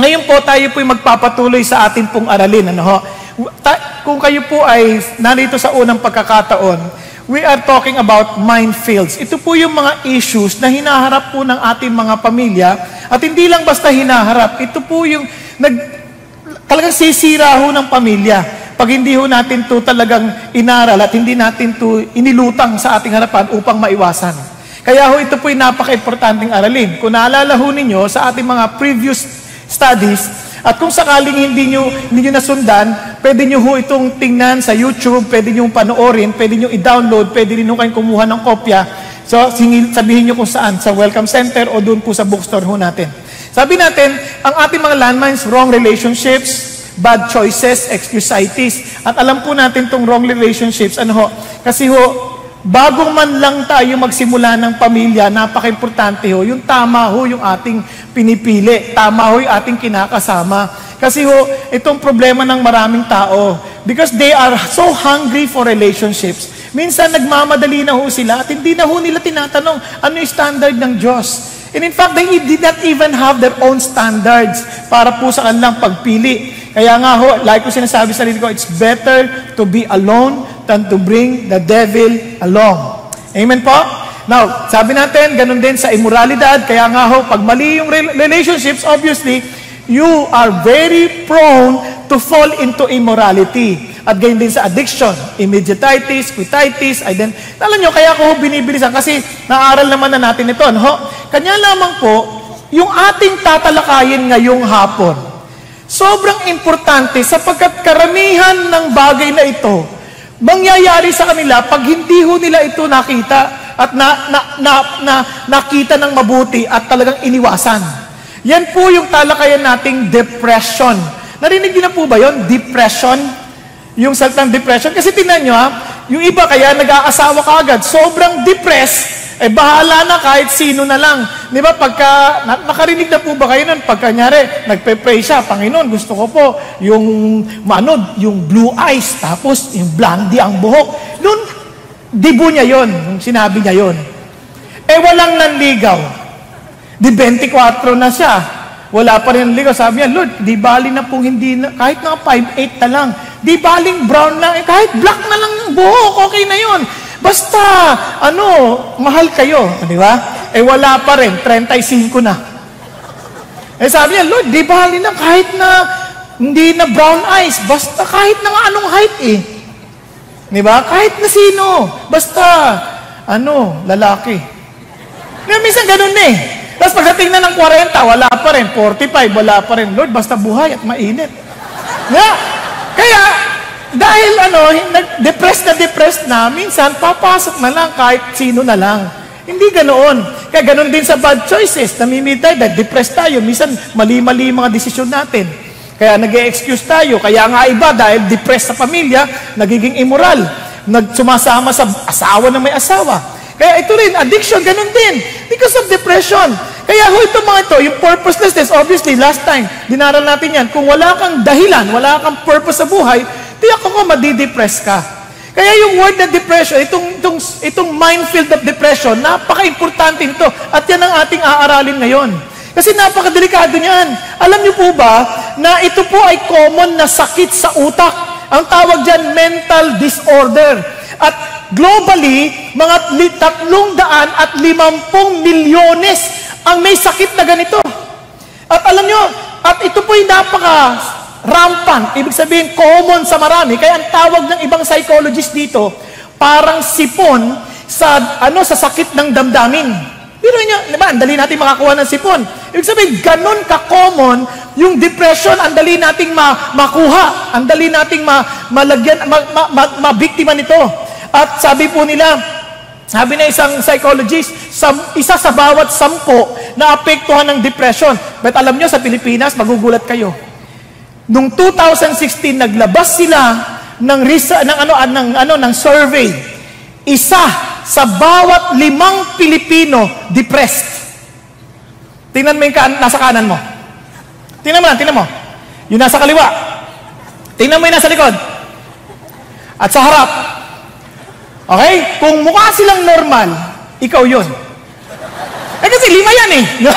Ngayon po tayo po magpapatuloy sa atin pong aralin. Ano ho? Ta- kung kayo po ay narito sa unang pagkakataon, we are talking about minefields. Ito po yung mga issues na hinaharap po ng ating mga pamilya at hindi lang basta hinaharap, ito po yung nag, talagang sisira ho ng pamilya pag hindi ho natin to talagang inaral at hindi natin to inilutang sa ating harapan upang maiwasan. Kaya ho ito po yung napaka-importanting aralin. Kung naalala ho ninyo sa ating mga previous studies. At kung sakaling hindi nyo, hindi nyo nasundan, pwede nyo ho itong tingnan sa YouTube, pwede nyo panoorin, pwede nyo i-download, pwede rin ho kayong kumuha ng kopya. So, sabihin nyo kung saan, sa Welcome Center o doon po sa bookstore ho natin. Sabi natin, ang ating mga landmines, wrong relationships, bad choices, excusitis. At alam po natin tong wrong relationships, ano ho, kasi ho, Bago man lang tayo magsimula ng pamilya, napaka-importante ho, yung tama ho yung ating pinipili. Tama ho yung ating kinakasama. Kasi ho, itong problema ng maraming tao, because they are so hungry for relationships, minsan nagmamadali na ho sila at hindi na ho nila tinatanong ano yung standard ng Diyos. And in fact, they did not even have their own standards para po sa kanilang pagpili. Kaya nga ho, like ko sinasabi sa sarili ko, it's better to be alone than to bring the devil along. Amen po? Now, sabi natin, ganun din sa immoralidad, kaya nga ho, pag mali yung relationships, obviously, you are very prone to fall into immorality. At ganyan din sa addiction, immediatitis, quititis, ident. Alam nyo, kaya ko binibilisan kasi naaral naman na natin ito. No? Kanya lamang po, yung ating tatalakayin ngayong hapon, sobrang importante sapagkat karamihan ng bagay na ito mangyayari sa kanila pag hindi ho nila ito nakita at na, na, na, na, nakita ng mabuti at talagang iniwasan. Yan po yung talakayan nating depression. Narinig niyo na po ba yon Depression? Yung salitang depression. Kasi tinan nyo ha, yung iba kaya nag-aasawa ka sobrang depressed, eh bahala na kahit sino na lang. Di ba pagka, na, nakarinig na po ba kayo nun? Pagka nyari, nagpe-pray siya, Panginoon, gusto ko po yung manod, yung blue eyes, tapos yung blondie ang buhok. Doon, dibo niya yon, yung sinabi niya yon. Eh walang nanligaw. Di 24 na siya. Wala pa rin nanligaw. Sabi niya, Lord, di bali na pong hindi na, kahit nga 5'8 na lang, di baling brown lang, eh, kahit black na lang yung buhok, okay na yon. Basta, ano, mahal kayo, di ba? Eh wala pa rin, 35 na. Eh sabi niya, Lord, di ba na kahit na hindi na brown eyes, basta kahit na nga anong height eh. Di ba? Kahit na sino, basta, ano, lalaki. Kaya minsan ganun eh. Tapos pagdating na ng 40, wala pa rin. 45, wala pa rin. Lord, basta buhay at mainit. Yeah. Kaya, dahil ano, depressed na depressed na, minsan papasok na lang kahit sino na lang. Hindi ganoon. Kaya ganoon din sa bad choices. Namimili tayo dahil depressed tayo. Minsan mali-mali mga desisyon natin. Kaya nag excuse tayo. Kaya nga iba dahil depressed sa pamilya, nagiging immoral. Nagsumasama sa asawa na may asawa. Kaya ito rin, addiction, ganun din. Because of depression. Kaya ho ito mga ito, yung purposelessness, obviously, last time, dinaral natin yan, kung wala kang dahilan, wala kang purpose sa buhay, tiyak ako madidepress ka. Kaya yung word na depression, itong, itong, itong minefield of depression, napaka-importante ito. At yan ang ating aaralin ngayon. Kasi napakadelikado niyan. Alam niyo po ba na ito po ay common na sakit sa utak. Ang tawag dyan, mental disorder. At globally, mga tatlong daan at limampung milyones ang may sakit na ganito. At alam nyo, at ito po ay napaka rampant, ibig sabihin common sa marami. Kaya ang tawag ng ibang psychologist dito, parang sipon sa ano sa sakit ng damdamin. Pero niyo, di ba, ang dali natin makakuha ng sipon. Ibig sabihin, ganun ka-common yung depression, ang dali nating ma makuha, ang dali nating ma malagyan, ma ma ma mabiktima nito. At sabi po nila, sabi na isang psychologist, sa, isa sa bawat sampo na apektuhan ng depression. But alam nyo, sa Pilipinas, magugulat kayo Noong 2016 naglabas sila ng risa, ng ano ng ano ng survey. Isa sa bawat limang Pilipino depressed. Tingnan mo yung kan nasa kanan mo. Tingnan mo lang, tingnan mo. Yung nasa kaliwa. Tingnan mo yung nasa likod. At sa harap. Okay? Kung mukha silang normal, ikaw yun. Eh kasi lima yan eh. No?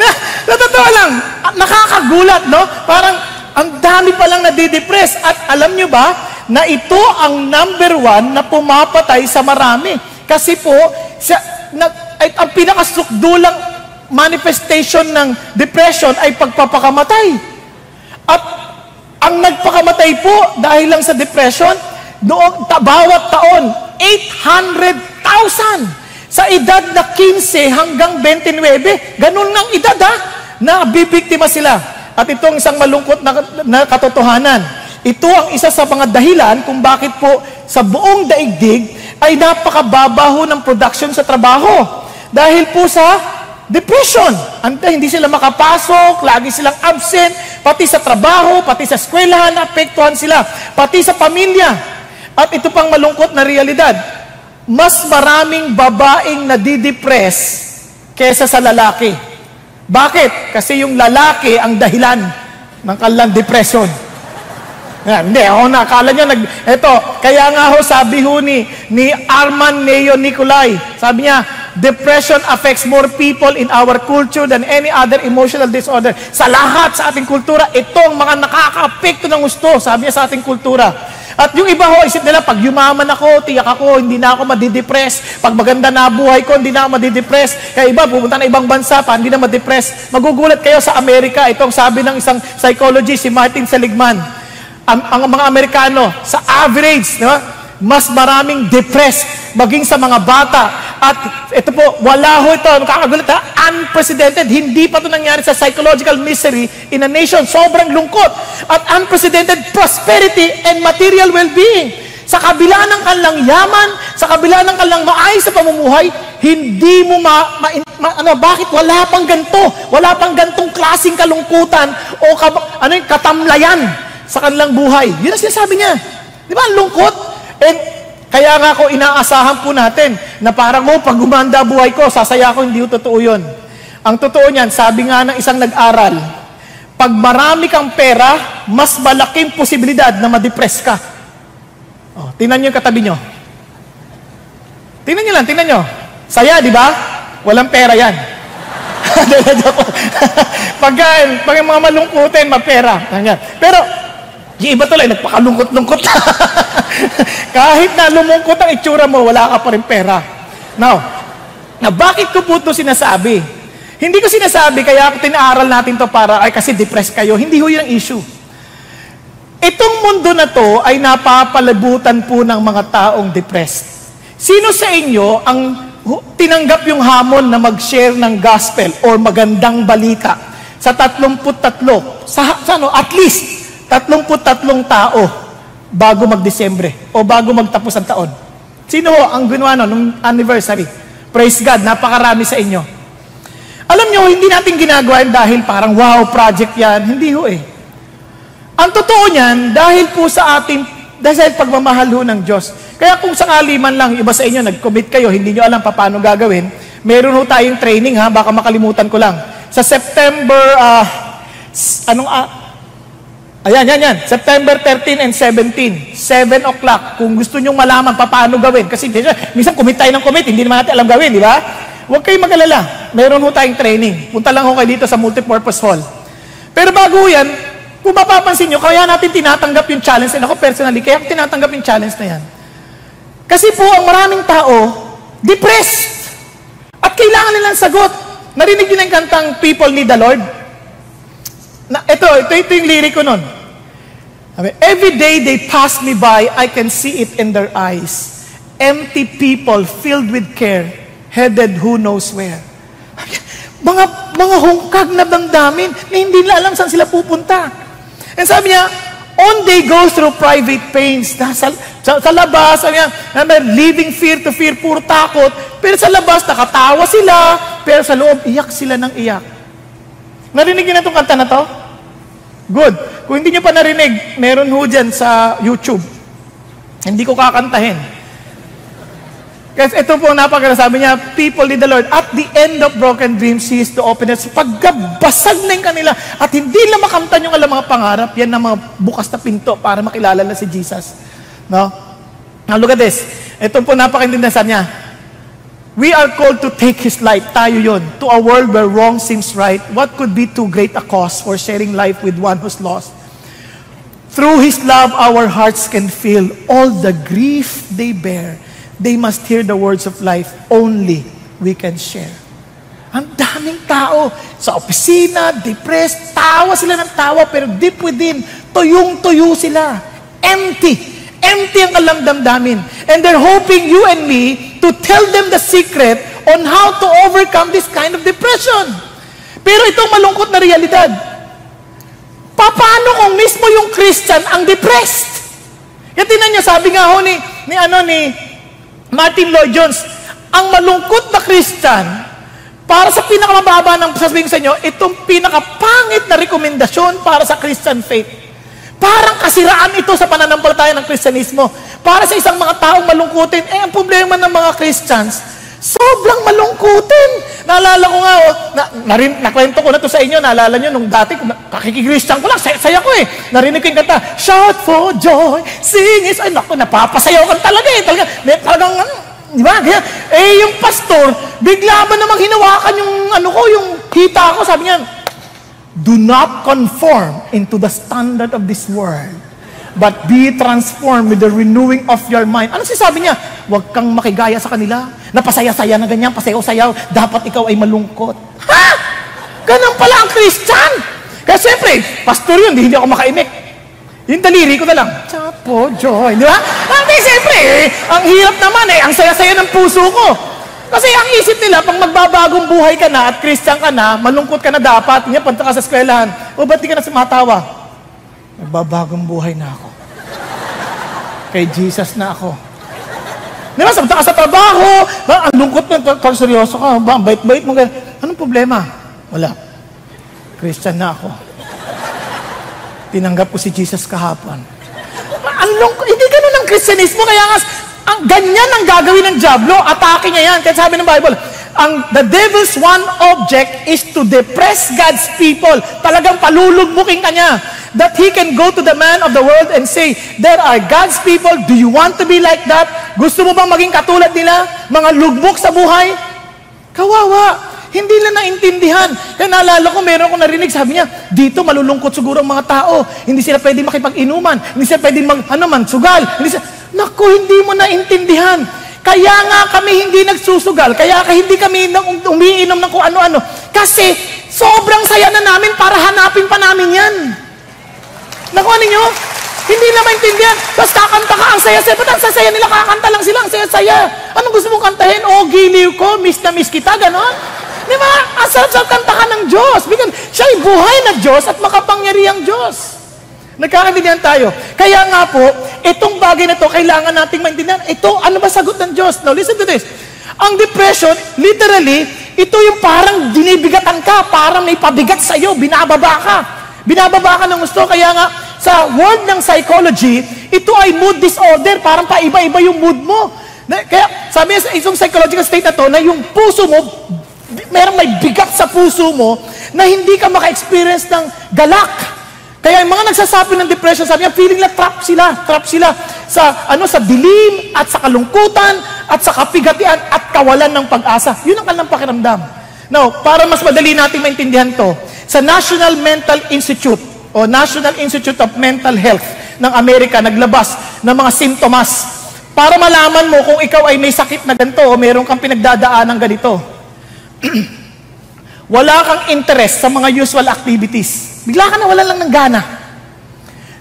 na, na lang, nakakagulat, no? Parang ang dami pa lang nadidepress. At alam nyo ba, na ito ang number one na pumapatay sa marami. Kasi po, sa, na, ay, ang pinakasukdulang manifestation ng depression ay pagpapakamatay. At ang nagpakamatay po dahil lang sa depression, noong ta, bawat taon, 800,000 sa edad na 15 hanggang 29. Ganun ng edad ha, na bibiktima sila. At itong isang malungkot na, na katotohanan. Ito ang isa sa mga dahilan kung bakit po sa buong daigdig ay napakababaho ng production sa trabaho. Dahil po sa depression. Ante, hindi sila makapasok, lagi silang absent, pati sa trabaho, pati sa eskwelahan, apektuhan sila, pati sa pamilya. At ito pang malungkot na realidad. Mas maraming babaeng nadidepress kesa sa lalaki. Bakit? Kasi yung lalaki ang dahilan ng kanilang depression. Yan, hindi, ako na, akala niya, nag, eto, kaya nga ho, sabi ho ni, ni Arman Neo Nicolay, sabi niya, depression affects more people in our culture than any other emotional disorder. Sa lahat sa ating kultura, ito ang mga nakaka-apekto ng gusto, sabi niya sa ating kultura. At yung iba ho, isip nila, pag yumaman ako, tiyak ako, hindi na ako madidepress. Pag maganda na buhay ko, hindi na ako madidepress. Kaya iba, pupunta na ibang bansa pa, hindi na madidepress. Magugulat kayo sa Amerika. Itong sabi ng isang psychologist, si Martin Seligman ang, ang mga Amerikano, sa average, di ba? mas maraming depressed, maging sa mga bata. At ito po, wala ho ito, nakakagulat ha, unprecedented. Hindi pa ito nangyari sa psychological misery in a nation. Sobrang lungkot. At unprecedented prosperity and material well-being. Sa kabila ng kanilang yaman, sa kabila ng kanilang maayos sa pamumuhay, hindi mo ma, ma, ma ano, bakit wala pang ganto? Wala pang gantong klasing kalungkutan o kab, ano yung katamlayan sa kanilang buhay. Yun ang sinasabi niya. Di ba? Lungkot. And kaya nga ako inaasahan po natin na parang, oh, pag gumanda buhay ko, sasaya ako, hindi ko totoo yun. Ang totoo niyan, sabi nga ng isang nag-aral, pag marami kang pera, mas malaking posibilidad na ma-depress ka. Oh, tingnan niyo yung katabi niyo. Tingnan niyo lang, tingnan niyo. Saya, di ba? Walang pera yan. pag, pag mga malungkutin, mapera. Pero yung iba tuloy, nagpakalungkot-lungkot. Kahit na lumungkot ang itsura mo, wala ka pa rin pera. Now, na bakit ko po ito sinasabi? Hindi ko sinasabi, kaya ako tinaaral natin to para, ay kasi depressed kayo. Hindi ho yung issue. Itong mundo na to ay napapalabutan po ng mga taong depressed. Sino sa inyo ang tinanggap yung hamon na mag-share ng gospel or magandang balita sa 33 sa, sa ano, at least 33 tao bago mag-Desembre o bago magtapos ang taon. Sino ho ang ginawa no, nung anniversary? Praise God, napakarami sa inyo. Alam nyo, hindi natin ginagawa yan dahil parang wow, project yan. Hindi ho eh. Ang totoo niyan, dahil po sa ating, dahil sa pagmamahal ho ng Diyos. Kaya kung sakali man lang, iba sa inyo, nag-commit kayo, hindi nyo alam pa paano gagawin, meron ho tayong training ha, baka makalimutan ko lang. Sa September, uh, anong, uh, Ayan, yan, yan. September 13 and 17. 7 o'clock. Kung gusto nyong malaman pa paano gawin. Kasi minsan commit tayo ng commit, hindi naman natin alam gawin, di ba? Huwag kayong mag-alala. Meron ho tayong training. Punta lang ho kayo dito sa multipurpose hall. Pero bago yan, kung mapapansin nyo, kaya natin tinatanggap yung challenge. And ako personally, kaya ako tinatanggap yung challenge na yan. Kasi po, ang maraming tao, depressed. At kailangan nilang sagot. Narinig nyo na kantang People Need the Lord? Na, ito, ito, ito yung lyric ko nun. Every day they pass me by, I can see it in their eyes. Empty people filled with care, headed who knows where. Mga, mga hungkag na damdamin na hindi nila alam saan sila pupunta. And sabi niya, on they go through private pains. Sa, sa, sa labas, sabi niya, living fear to fear, puro takot. Pero sa labas, nakatawa sila. Pero sa loob, iyak sila ng iyak. Narinig niyo na itong kanta na to? Good. Kung hindi niyo pa narinig, meron ho dyan sa YouTube. Hindi ko kakantahin. Kasi ito po napakaganda, sabi niya, people need the Lord. At the end of broken dreams, He is to open it. Pagkabasag na yung kanila, at hindi lang makamtan yung alam mga pangarap, yan na mga bukas na pinto para makilala na si Jesus. No? Now look at this. Ito po napakaganda sa niya. We are called to take His light. Tayo yon. To a world where wrong seems right. What could be too great a cause for sharing life with one who's lost? Through His love, our hearts can feel all the grief they bear. They must hear the words of life. Only we can share. Ang daming tao sa opisina, depressed, tawa sila ng tawa, pero deep within, tuyong-tuyo sila. Empty. Empty ang kalamdamdamin. And they're hoping you and me to tell them the secret on how to overcome this kind of depression. Pero itong malungkot na realidad, paano kung mismo yung Christian ang depressed? Kaya tinan niyo, sabi nga ho ni, ni, ano, ni Martin Lloyd Jones, ang malungkot na Christian, para sa pinakamababa ng sasabihin sa inyo, itong pinakapangit na rekomendasyon para sa Christian faith. Parang kasiraan ito sa pananampalataya ng Kristyanismo. Para sa isang mga taong malungkutin, eh ang problema ng mga Christians, sobrang malungkutin. Naalala ko nga, oh, na, narin, nakwento ko na to sa inyo, naalala nyo, nung dati, kakikikristiyan ko lang, saya, saya ko eh. Narinig ko yung kanta, Shout for joy, sing is, ay naku, napapasayaw ka talaga eh. Talaga, may, talagang, Di ba? Kaya, eh, yung pastor, bigla ba namang hinawakan yung, ano ko, yung kita ko, sabi niya, Do not conform into the standard of this world, but be transformed with the renewing of your mind. Ano sabi niya? Huwag kang makigaya sa kanila. Napasaya-saya na ganyan, pasayaw-sayaw, dapat ikaw ay malungkot. Ha? Ganun pala ang Christian. Kaya siyempre, pastor yun, hindi ako makaimik. Yung daliri ko na lang, Chapo, Joy. Di ba? Hindi, siyempre, eh, ang hirap naman eh. Ang saya-saya ng puso ko. Kasi ang isip nila, pang magbabagong buhay ka na at Christian ka na, malungkot ka na dapat, niya, punta ka sa eskwelahan, o ba't di ka na sumatawa? Magbabagong buhay na ako. Kay Jesus na ako. Di ba, sabta ka sa trabaho, ba, ang lungkot mo, kung seryoso ka, ba, bait-bait mo, anong problema? Wala. Christian na ako. Tinanggap ko si Jesus kahapon. Ang lungkot, hindi ganun ang Kristyanismo. Kaya nga, ang ganyan ang gagawin ng Diablo. Atake niya yan. Kaya sabi ng Bible, ang the devil's one object is to depress God's people. Talagang palulugbukin ka niya. That he can go to the man of the world and say, there are God's people. Do you want to be like that? Gusto mo bang maging katulad nila? Mga lugbok sa buhay? Kawawa. Hindi na naintindihan. Kaya naalala ko, meron ko narinig, sabi niya, dito malulungkot siguro ang mga tao. Hindi sila pwede makipag-inuman. Hindi sila pwede mag, ano man, sugal. Hindi sila, Naku, hindi mo naintindihan. Kaya nga kami hindi nagsusugal. Kaya ka hindi kami umiinom ng kung ano-ano. Kasi sobrang saya na namin para hanapin pa namin yan. Nakuha ninyo? Hindi na maintindihan. Tapos kakanta ka, ang saya-saya. Ba't ang sasaya nila? Kakanta lang sila, ang saya-saya. Anong gusto mong kantahin? O, giliw ko, miss na miss kita, ganon? Di ba? Ang sarap-sarap kantahan ng Diyos. Because siya ay buhay na Diyos at makapangyarihang Diyos. Nagkakaintindihan tayo. Kaya nga po, itong bagay na to, kailangan nating maintindihan. Ito, ano ba sagot ng Diyos? Now, listen to this. Ang depression, literally, ito yung parang dinibigatan ka, parang may pabigat sa iyo, binababa ka. Binababa ka ng gusto. Kaya nga, sa world ng psychology, ito ay mood disorder. Parang paiba-iba yung mood mo. Kaya, sabi sa isang psychological state na to, na yung puso mo, merong may bigat sa puso mo na hindi ka maka-experience ng galak. Kaya yung mga nagsasabi ng depression, sabi niya, feeling na trap sila, trap sila sa, ano, sa dilim at sa kalungkutan at sa kapigatian at kawalan ng pag-asa. Yun ang kanilang pakiramdam. Now, para mas madali natin maintindihan to, sa National Mental Institute o National Institute of Mental Health ng Amerika naglabas ng mga simptomas para malaman mo kung ikaw ay may sakit na ganito o meron kang pinagdadaan ng ganito. wala kang interest sa mga usual activities. Bigla ka na wala lang ng gana.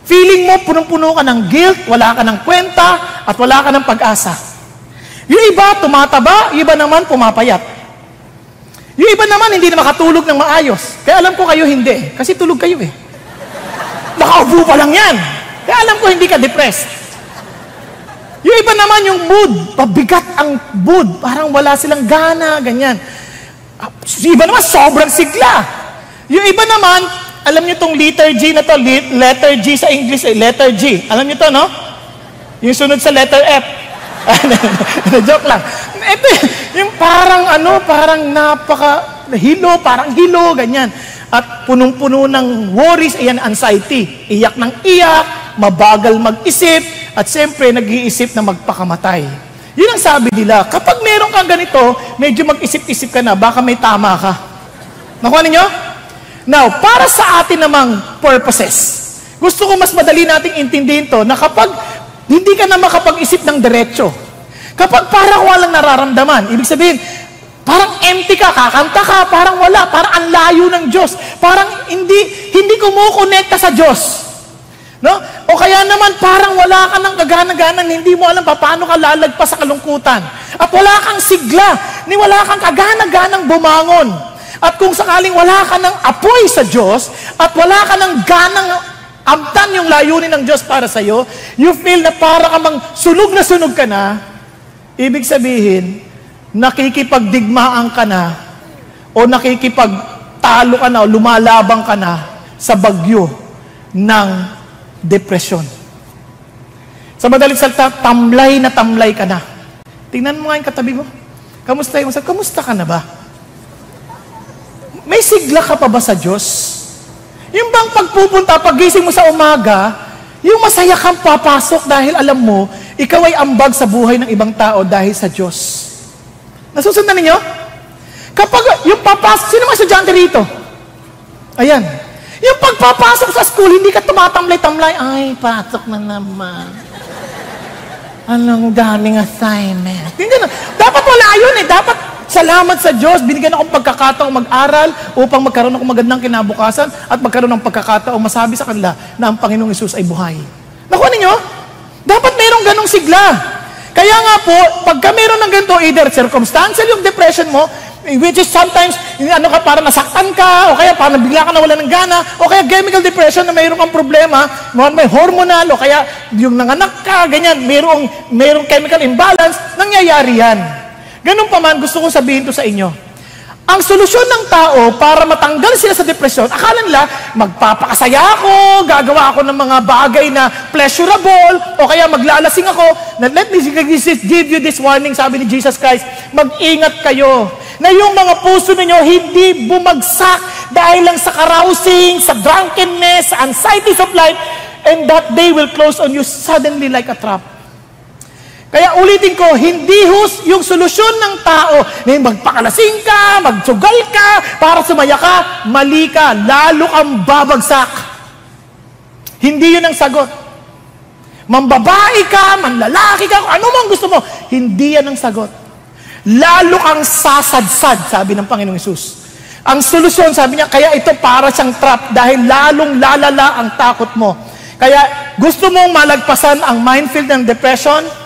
Feeling mo, punong-puno ka ng guilt, wala ka ng kwenta, at wala ka ng pag-asa. Yung iba, tumataba, yung iba naman, pumapayat. Yung iba naman, hindi na makatulog ng maayos. Kaya alam ko kayo hindi, kasi tulog kayo eh. Nakaupo pa lang yan. Kaya alam ko hindi ka depressed. Yung iba naman, yung mood, pabigat ang mood. Parang wala silang gana, ganyan. Iba naman, sobrang sigla. Yung iba naman, alam niyo tong letter G na to, letter G sa English, eh, letter G. Alam niyo to, no? Yung sunod sa letter F. Joke lang. Ito, yung parang ano, parang napaka hilo, parang hilo, ganyan. At punong-puno ng worries, ayan, anxiety. Iyak ng iyak, mabagal mag-isip, at siyempre nag-iisip na magpakamatay. Yun ang sabi nila. Kapag meron kang ganito, medyo mag-isip-isip ka na, baka may tama ka. Nakuha ninyo? Now, para sa atin namang purposes, gusto ko mas madali nating intindihin to na kapag hindi ka na makapag-isip ng diretsyo, kapag parang walang nararamdaman, ibig sabihin, parang empty ka, kakanta ka, parang wala, parang ang layo ng Diyos, parang hindi, hindi kumukonekta sa Diyos. No? O kaya naman parang wala ka ng kagana-ganan, hindi mo alam pa paano ka lalagpas sa kalungkutan. At wala kang sigla, ni wala kang kagana-ganang bumangon. At kung sakaling wala ka ng apoy sa Diyos, at wala ka ng ganang amtan yung layunin ng Diyos para sa iyo, you feel na para ka sunog na sunog ka na, ibig sabihin, nakikipagdigmaan ka na, o nakikipagtalo ka na, o lumalabang ka na sa bagyo ng depresyon. Sa madaling salita, tamlay na tamlay ka na. Tingnan mo nga yung katabi mo. Kamusta yung Kamusta ka na ba? May sigla ka pa ba sa Diyos? Yung bang pagpupunta, pagising mo sa umaga, yung masaya kang papasok dahil alam mo, ikaw ay ambag sa buhay ng ibang tao dahil sa Diyos. Nasusundan ninyo? Kapag yung papasok, sino mga estudyante rito? Ayan, yung pagpapasok sa school, hindi ka tumatamlay-tamlay, ay, pasok na naman. Anong daming assignment. Hindi na. Dapat wala yun eh. Dapat salamat sa Diyos. Binigyan akong pagkakataong mag-aral upang magkaroon ng magandang kinabukasan at magkaroon ng pagkakataong masabi sa kanila na ang Panginoong Isus ay buhay. Nakuha ninyo? Dapat mayroong ganong sigla. Kaya nga po, pagka mayroon ng ganito, either circumstantial yung depression mo, Which is sometimes, ano ka, para nasaktan ka, o kaya para bigla ka nawala ng gana, o kaya chemical depression na mayroon kang problema, may hormonal, o kaya yung nanganak ka, ganyan, mayroong, mayroong chemical imbalance, nangyayari yan. Ganun pa man, gusto kong sabihin to sa inyo. Ang solusyon ng tao para matanggal sila sa depresyon, akala nila, magpapakasaya ako, gagawa ako ng mga bagay na pleasurable, o kaya maglalasing ako. Na, let me give you this warning, sabi ni Jesus Christ, mag-ingat kayo na yung mga puso ninyo hindi bumagsak dahil lang sa carousing, sa drunkenness, sa anxieties of life, and that day will close on you suddenly like a trap. Kaya ulitin ko, hindi hus yung solusyon ng tao na magpakalasing ka, magsugal ka, para sumaya ka, mali ka, lalo kang babagsak. Hindi yun ang sagot. Mambabae ka, manlalaki ka, ano mang gusto mo, hindi yan ang sagot. Lalo kang sasadsad, sabi ng Panginoong Isus. Ang solusyon, sabi niya, kaya ito para siyang trap dahil lalong lalala ang takot mo. Kaya gusto mong malagpasan ang minefield ng depression,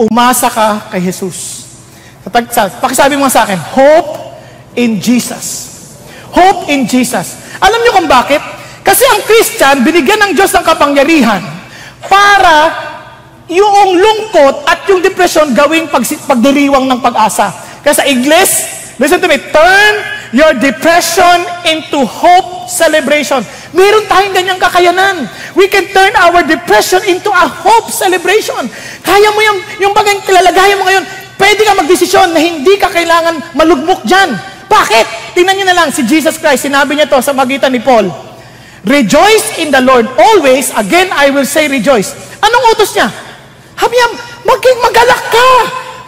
umasa ka kay Jesus. Pakisabi mo sa akin, hope in Jesus. Hope in Jesus. Alam niyo kung bakit? Kasi ang Christian, binigyan ng Diyos ng kapangyarihan para yung lungkot at yung depression gawing pag, pagdiriwang ng pag-asa. Kaya sa English, listen to me, turn your depression into hope celebration. Meron tayong ganyang kakayanan. We can turn our depression into a hope celebration. Kaya mo yung, yung bagang kilalagayan mo ngayon, pwede ka magdesisyon na hindi ka kailangan malugmok dyan. Bakit? Tingnan nyo na lang, si Jesus Christ, sinabi niya to sa magitan ni Paul. Rejoice in the Lord always. Again, I will say rejoice. Anong utos niya? Niya, maging magalak ka.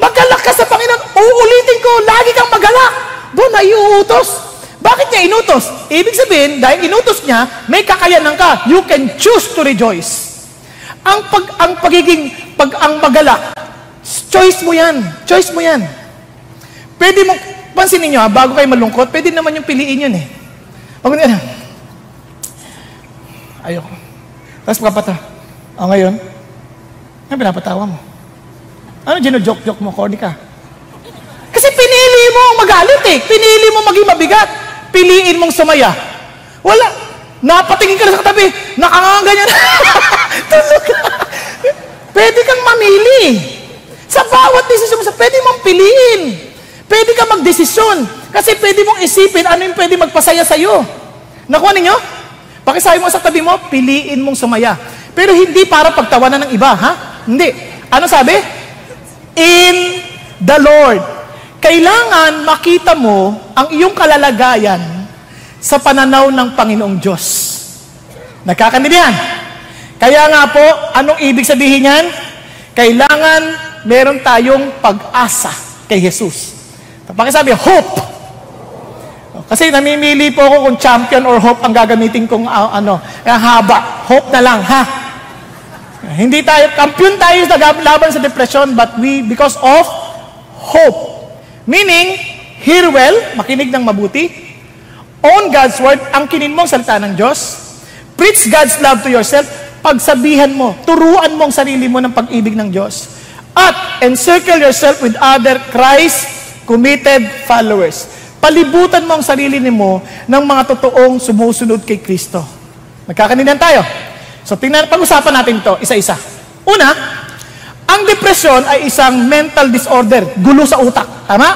Magalak ka sa Panginoon. Uulitin ko, lagi kang magalak. Doon ay iuutos. Bakit niya inutos? Ibig sabihin, dahil inutos niya, may kakayanan ka. You can choose to rejoice. Ang pag ang pagiging pag ang magalak, choice mo 'yan. Choice mo 'yan. Pwede mo pansinin niyo ha, bago kayo malungkot, pwede naman yung piliin 'yun eh. Wag niyo. Ayoko. Tapos papata. O ngayon, ano pinapatawa mo? Ano gino-joke-joke mo, corny ka? Kasi pinili mo magalit eh. Pinili mo maging mabigat. Piliin mong sumaya. Wala. Napatingin ka na sa katabi. Nakanganganyan. Tulog ka. Pwede kang mamili. Sa bawat desisyon mo, pwede mong piliin. Pwede kang magdesisyon. Kasi pwede mong isipin ano yung pwede magpasaya sa'yo. Nakuha ninyo? Pakisabi mo sa tabi mo, piliin mong sumaya. Pero hindi para pagtawanan ng iba, ha? Hindi. Ano sabi? In the Lord. Kailangan makita mo ang iyong kalalagayan sa pananaw ng Panginoong Diyos. Nagkakaintindihan? Kaya nga po, anong ibig sabihin yan? Kailangan meron tayong pag-asa kay Jesus. Pakisabi, hope. Kasi namimili po ako kung champion or hope ang gagamitin kong uh, ano, haba. Hope na lang, ha? Hindi tayo, kampiyon tayo sa laban sa depression, but we, because of hope. Meaning, hear well, makinig ng mabuti, own God's word, ang kinin mo salita ng Diyos, preach God's love to yourself, pagsabihan mo, turuan mo ang sarili mo ng pag-ibig ng Diyos. At encircle yourself with other Christ committed followers. Palibutan mo ang sarili mo ng mga totoong sumusunod kay Kristo. Magkakaninan tayo. So tingnan, pag-usapan natin to isa-isa. Una, ang depresyon ay isang mental disorder, gulo sa utak. Tama?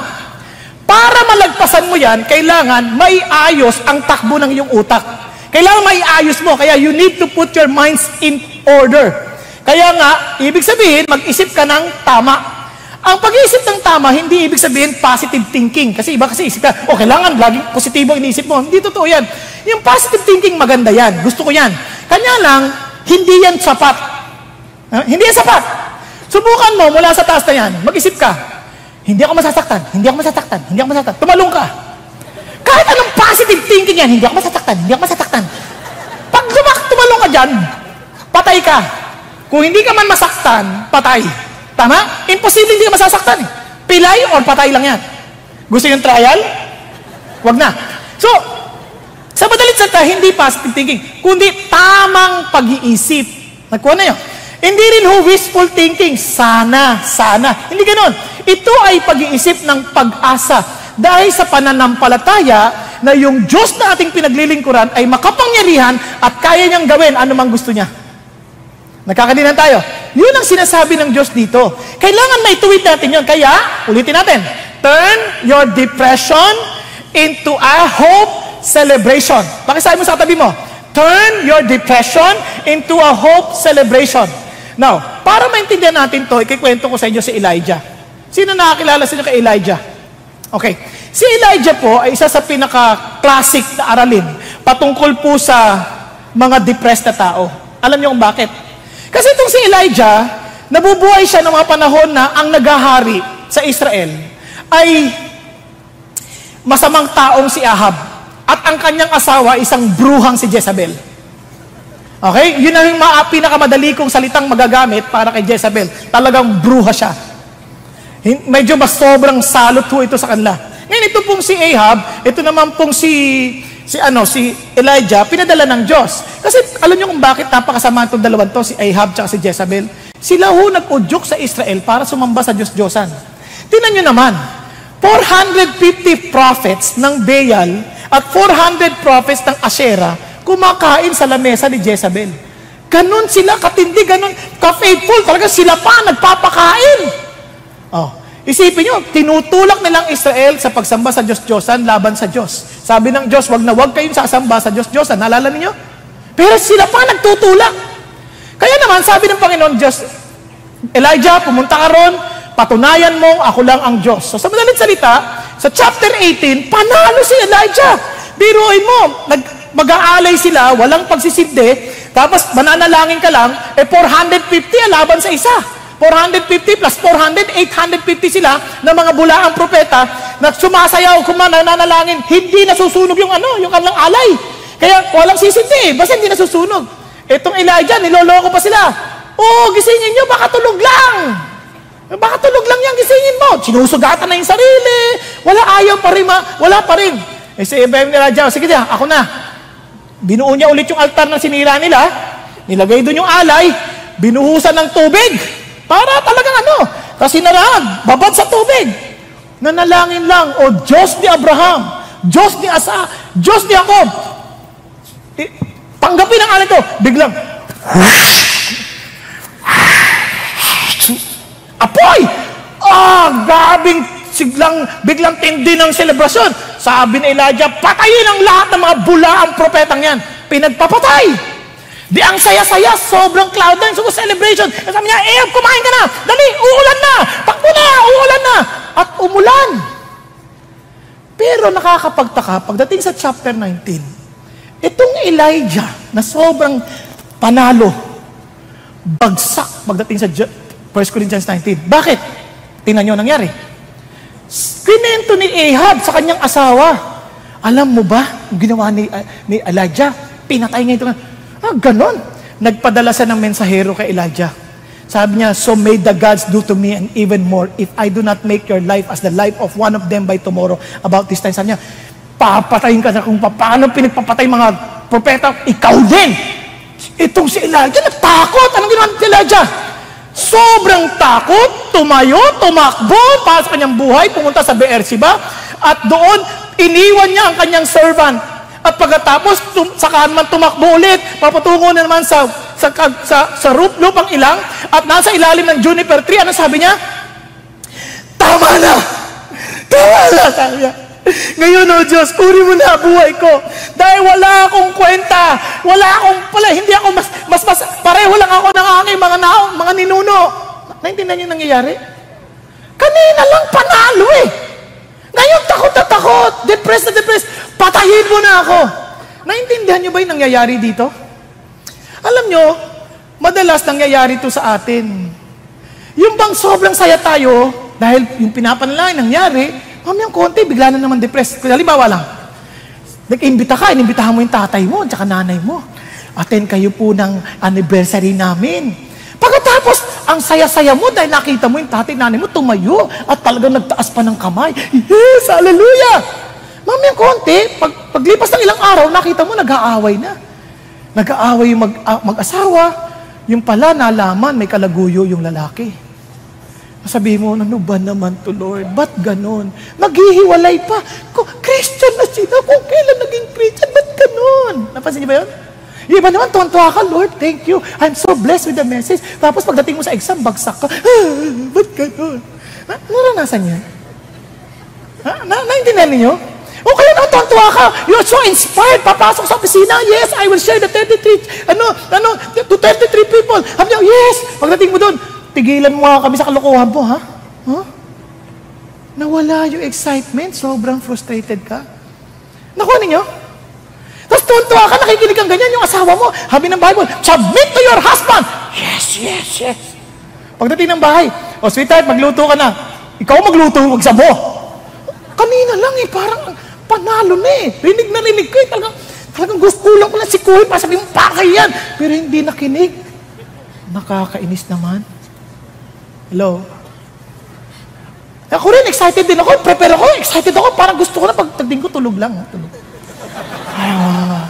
Para malagpasan mo yan, kailangan maiayos ang takbo ng iyong utak. Kailangan maiayos mo, kaya you need to put your minds in order. Kaya nga, ibig sabihin, mag-isip ka ng tama. Ang pag-iisip ng tama, hindi ibig sabihin positive thinking. Kasi iba kasi isip ka, oh, kailangan laging positibo iniisip mo. Hindi totoo yan. Yung positive thinking, maganda yan. Gusto ko yan. Kanya lang, hindi yan sapat. Uh, hindi yan sapat. Subukan mo mula sa taas na yan. Mag-isip ka. Hindi ako masasaktan. Hindi ako masasaktan. Hindi ako masasaktan. Tumalong ka. Kahit anong positive thinking yan, hindi ako masasaktan. Hindi ako masasaktan. Pag tumalong ka dyan, patay ka. Kung hindi ka man masaktan, patay. Tama? Imposible hindi ka masasaktan eh. Pilay or patay lang yan. Gusto yung trial? Wag na. So, sa madalit salita, hindi positive thinking, kundi tamang pag-iisip. Nagkuha na yun. Hindi rin ho wishful thinking, sana, sana. Hindi ganon. Ito ay pag-iisip ng pag-asa. Dahil sa pananampalataya na yung Diyos na ating pinaglilingkuran ay makapangyarihan at kaya niyang gawin anumang gusto niya. Nakakadinan tayo. Yun ang sinasabi ng Diyos dito. Kailangan may tuwid natin yun. Kaya, ulitin natin. Turn your depression into a hope celebration. Pakisabi mo sa katabi mo. Turn your depression into a hope celebration. Now, para maintindihan natin to, ikikwento ko sa inyo si Elijah. Sino nakakilala sa inyo kay Elijah? Okay. Si Elijah po ay isa sa pinaka-classic na aralin patungkol po sa mga depressed na tao. Alam niyo kung bakit? Kasi itong si Elijah, nabubuhay siya ng mga panahon na ang nagahari sa Israel ay masamang taong si Ahab at ang kanyang asawa isang bruhang si Jezebel. Okay? Yun ang mga pinakamadali kong salitang magagamit para kay Jezebel. Talagang bruha siya. Medyo mas sobrang salot ho ito sa kanila. Ngayon, ito pong si Ahab, ito naman pong si si ano si Elijah pinadala ng Diyos. Kasi alam niyo kung bakit napakasama itong dalawang to, si Ahab at si Jezebel. Sila ho nag-udyok sa Israel para sumamba sa Diyos-Diyosan. Tingnan niyo naman, 450 prophets ng Baal at 400 prophets ng Asherah kumakain sa lamesa ni Jezebel. Ganon sila katindi, ganon ka-faithful. Talaga sila pa nagpapakain. Oh, Isipin nyo, tinutulak nilang Israel sa pagsamba sa Diyos-Diyosan laban sa Diyos. Sabi ng Diyos, wag na wag kayong sasamba sa Diyos-Diyosan. Nalala niyo? Pero sila pa nagtutulak. Kaya naman, sabi ng Panginoon Diyos, Elijah, pumunta ka ron, patunayan mo, ako lang ang Diyos. So sa madalit salita, sa chapter 18, panalo si Elijah. Biruin mo, nag, mag-aalay sila, walang pagsisibde, tapos mananalangin ka lang, eh 450 alaban sa isa. 450 plus 400, 850 sila ng mga bulaang propeta na sumasayaw, kumana, nanalangin, hindi nasusunog yung ano, yung kanilang alay. Kaya walang sisindi eh, basta hindi nasusunog. Itong Elijah, niloloko pa sila. Oh, gisingin nyo, baka tulog lang. Baka tulog lang yan, gisingin mo. Sinusugatan na yung sarili. Wala ayaw pa rin, ma, wala pa rin. Eh si Ibrahim ni Raja, sige na, ako na. Binuo niya ulit yung altar na sinira nila. Nilagay doon yung alay. Binuhusan ng tubig. Para talagang ano, kasi naraan, babad sa tubig. Nanalangin lang, o Diyos ni Abraham, Diyos ni Asa, Diyos ni Jacob. Tanggapin ang alay ko. Biglang, apoy! Ah, gabing siglang, biglang tindi ng selebrasyon. Sabi ni Elijah, patayin ang lahat ng mga bula ang propetang yan. Pinagpapatay. Di ang saya-saya, sobrang cloud nine, so celebration. Sabi niya, eh, kumain ka na. Dali, uulan na. Takbo na, uulan na. At umulan. Pero nakakapagtaka, pagdating sa chapter 19, itong Elijah na sobrang panalo, bagsak pagdating sa 1 Corinthians 19. Bakit? Tingnan nyo nangyari. Kinento ni Ahab sa kanyang asawa. Alam mo ba, ginawa ni, uh, ni Elijah, pinatay niya ito. Ah, ganon. Nagpadala siya ng mensahero kay Elijah. Sabi niya, so may the gods do to me and even more if I do not make your life as the life of one of them by tomorrow. About this time, sabi niya, papatayin ka na kung paano pinagpapatay mga propeta, ikaw din. Itong si Elijah, nagtakot. Anong ginawa ni Elijah? Sobrang takot, tumayo, tumakbo para sa kanyang buhay, pumunta sa Beersheba, at doon, iniwan niya ang kanyang servant. At pagkatapos, tum, saka naman tumakbo ulit, papatungo na naman sa, sa, sa, sa roof, lupang ilang, at nasa ilalim ng juniper tree, ano sabi niya? Tama na! Tama na, sabi niya. Ngayon, oh Diyos, puri mo na buhay ko. Dahil wala akong kwenta. Wala akong, pala, hindi ako mas, mas, mas, pareho lang ako ng aking mga naong, mga ninuno. Naintindihan niyo nangyayari? Kanina lang panalo eh. Ngayon, takot na takot. Depressed na depressed. Patayin mo na ako. Naintindihan niyo ba yung nangyayari dito? Alam niyo, madalas nangyayari ito sa atin. Yung bang sobrang saya tayo, dahil yung pinapanalangin nangyari, Mamayang konti, bigla na naman depressed. Halimbawa lang, nag-imbita ka, inimbitahan mo yung tatay mo, at nanay mo. Attend kayo po ng anniversary namin. Pagkatapos, ang saya-saya mo dahil nakita mo yung tatay, nanay mo, tumayo at talagang nagtaas pa ng kamay. Yes, hallelujah! Mamayang konti, pag, paglipas ng ilang araw, nakita mo, nag-aaway na. Nag-aaway yung mag, uh, mag-asawa, yung pala nalaman, may kalaguyo yung lalaki. Sabi mo, ano ba naman to Lord? Ba't ganon? Maghihiwalay pa. Kung Christian na sila, kung kailan naging Christian, ba't ganon? Napansin niyo ba yun? Yung iba naman, tuwan-tuwa ka, Lord, thank you. I'm so blessed with the message. Tapos pagdating mo sa exam, bagsak ka. Ah, ba't ganon? Na, naranasan niya? Ha? Na, naintindihan niyo? O kaya naman tuwan-tuwa ka. You're so inspired. Papasok sa opisina. Yes, I will share the 33, ano, ano, to 33 people. Sabi niya, yes. Pagdating mo doon, tigilan mo kami sa kalokohan po, ha? Huh? Nawala yung excitement, sobrang frustrated ka. Nakuha ninyo? Tapos tuwan ka, nakikinig kang ganyan yung asawa mo. Habi ng Bible, submit to your husband. Yes, yes, yes. Pagdating ng bahay, oh sweetheart, magluto ka na. Ikaw magluto, wag sa mo. Kanina lang eh, parang panalo na eh. Rinig na rinig ko eh. Talagang, talagang gusto ko lang si Kuya para sabihin pakay yan. Pero hindi nakinig. Nakakainis naman. Hello? Ako rin, excited din ako. Prepare ako, excited ako. Parang gusto ko na pagtagding ko, tulog lang. Tulog. Ah.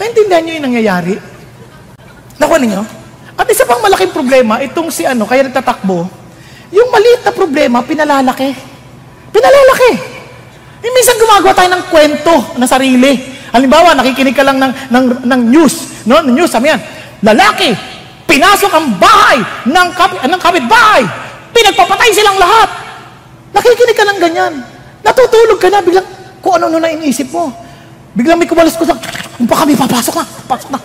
Naintindihan niyo yung nangyayari? Nakuha ninyo? At isa pang malaking problema, itong si ano, kaya nagtatakbo, yung maliit na problema, pinalalaki. Pinalalaki. E minsan gumagawa tayo ng kwento na sarili. Halimbawa, nakikinig ka lang ng, ng, ng news. No? News, sabi yan, lalaki, Pinasok ang bahay ng, kap- ng kapitbahay. Pinagpapatay silang lahat. Nakikinig ka ng ganyan. Natutulog ka na, biglang kung ano-ano na iniisip mo. Biglang may kumalas ko sa, pa kami papasok na, papasok na.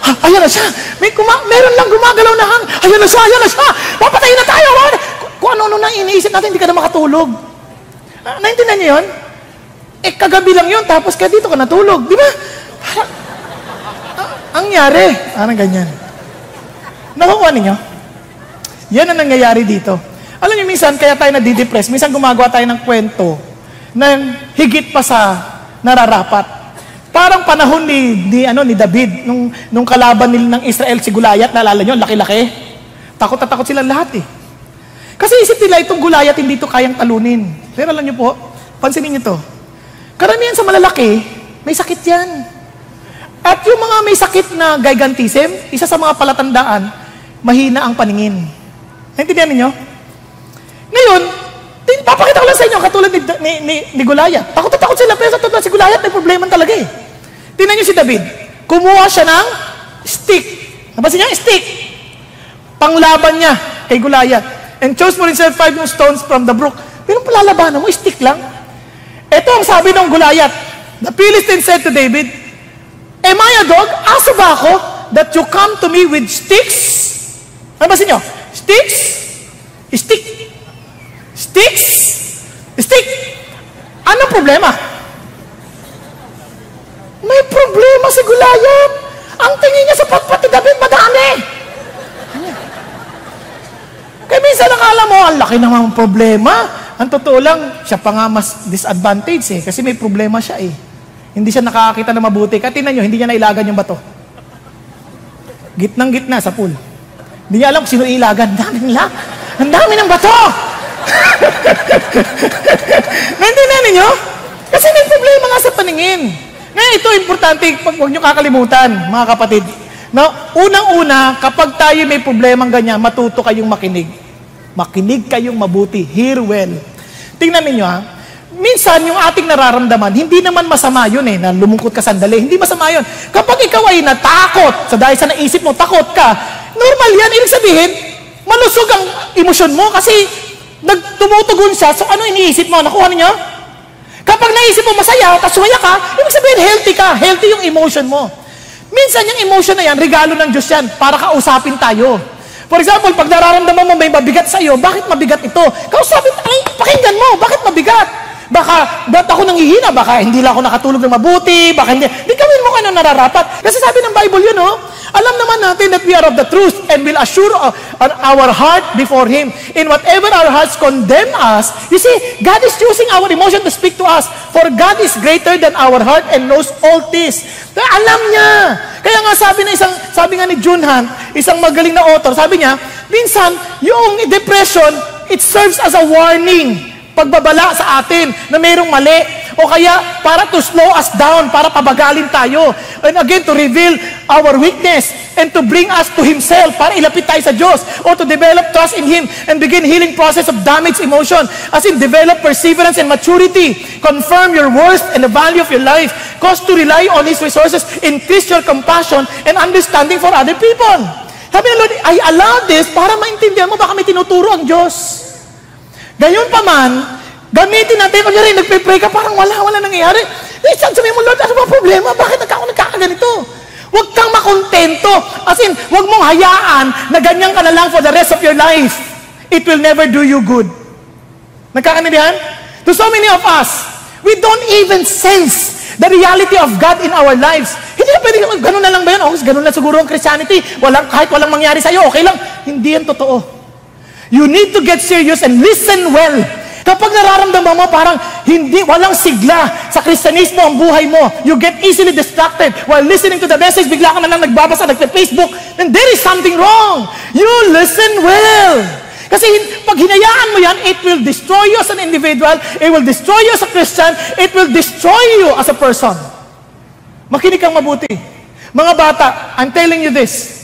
Ha, ayan na siya. May kuma- meron lang gumagalaw na hang. Ayan na siya, ayan na siya. Papatayin na tayo. Kung ano-ano na iniisip natin, hindi ka na makatulog. Ah, naintindihan niyo yun? Eh, kagabi lang yun, tapos kaya dito ka natulog. Di ba? Parang, ah, ang nyari, parang ganyan. Nakukuha ninyo? Yan ang nangyayari dito. Alam niyo, minsan, kaya tayo nadidepress, minsan gumagawa tayo ng kwento na higit pa sa nararapat. Parang panahon ni, ni, ano, ni David, nung, nung kalaban nila ng Israel, si Gulayat, naalala niyo, laki-laki. Takot na takot silang lahat eh. Kasi isip nila, itong Gulayat hindi ito kayang talunin. Pero alam niyo po, pansinin niyo to. Karamihan sa malalaki, may sakit yan. At yung mga may sakit na gigantism, isa sa mga palatandaan, mahina ang paningin. Naintindihan ninyo? Ngayon, papakita ko lang sa inyo, katulad ni, ni, ni, ni Goliath. Takot na takot sila, pero sa totoo si Goliath may problema talaga eh. Tingnan niyo si David. Kumuha siya ng stick. Napansin niya? Stick. Panglaban niya kay Goliath. And chose for himself five stones from the brook. Pero palalabanan mo, stick lang. Ito ang sabi ng Goliath. The Philistine said to David, Am I a dog? Aso ba ako that you come to me with sticks? Ano ba nyo? Sticks? Stick? Sticks? Stick? Ano problema? May problema si Gulayat. Ang tingin niya sa patpati David, madami. ang laki naman problema. Ang totoo lang, siya pa nga mas disadvantage eh. Kasi may problema siya eh. Hindi siya nakakakita na mabuti. Kaya tingnan nyo, hindi niya nailagan yung bato. Gitnang gitna sa pool. Hindi niya alam kung sino ilagan. Ang dami nila. Ang dami ng bato! Naintindihan ninyo? Kasi may problema nga sa paningin. Ngayon, ito importante, pag huwag nyo kakalimutan, mga kapatid. No? Unang-una, kapag tayo may problemang ganyan, matuto kayong makinig. Makinig kayong mabuti. Hear well. Tingnan ninyo ha. Minsan, yung ating nararamdaman, hindi naman masama yun eh, na lumungkot ka sandali. Hindi masama yun. Kapag ikaw ay natakot, sa dahil sa naisip mo, takot ka, normal yan. Ibig sabihin, malusog ang emosyon mo kasi nagtumutugon siya. So ano iniisip mo? Nakuha niyo? Kapag naisip mo masaya, tapos sumaya ka, ibig sabihin healthy ka. Healthy yung emotion mo. Minsan yung emotion na yan, regalo ng Diyos yan para kausapin tayo. For example, pag nararamdaman mo may mabigat sa iyo, bakit mabigat ito? Kausapin, ay, pakinggan mo, bakit mabigat? Baka, ba't ako nanghihina? Baka hindi lang ako nakatulog ng mabuti, baka hindi. Di gawin mo ano nararapat. Kasi sabi ng Bible yun, oh, alam naman natin that we are of the truth and will assure uh, our heart before Him. In whatever our hearts condemn us, you see, God is using our emotion to speak to us. For God is greater than our heart and knows all this. Alam niya. Kaya nga sabi na isang, sabi nga ni Junhan, isang magaling na author, sabi niya, minsan, yung depression, it serves as a warning pagbabala sa atin na mayroong mali. O kaya para to slow us down, para pabagalin tayo. And again, to reveal our weakness and to bring us to Himself para ilapit tayo sa Diyos or to develop trust in Him and begin healing process of damaged emotion as in develop perseverance and maturity, confirm your worth and the value of your life, cause to rely on His resources, increase your compassion and understanding for other people. Sabi Lord, I allow this para maintindihan mo baka may tinuturo ang Diyos. Gayon pa man, gamitin natin, kung rin, nagpe-pray ka, parang wala, wala nangyayari. Eh, saan sabihin mo, Lord, ano ba problema? Bakit nagka, nagkakaganito? Huwag kang makontento. As in, huwag mong hayaan na ganyan ka na lang for the rest of your life. It will never do you good. Nagkakanindihan? To so many of us, we don't even sense the reality of God in our lives. Hindi na pwede, ganun na lang ba yan? O, ganun na siguro ang Christianity. Walang, kahit walang mangyari sa'yo, okay lang. Hindi yan totoo. You need to get serious and listen well. Kapag nararamdaman mo parang hindi, walang sigla sa Kristyanismo ang buhay mo, you get easily distracted while listening to the message, bigla ka na lang nagbabasa, nagpe-Facebook, then there is something wrong. You listen well. Kasi pag hinayaan mo yan, it will destroy you as an individual, it will destroy you as a Christian, it will destroy you as a person. Makinig kang mabuti. Mga bata, I'm telling you this,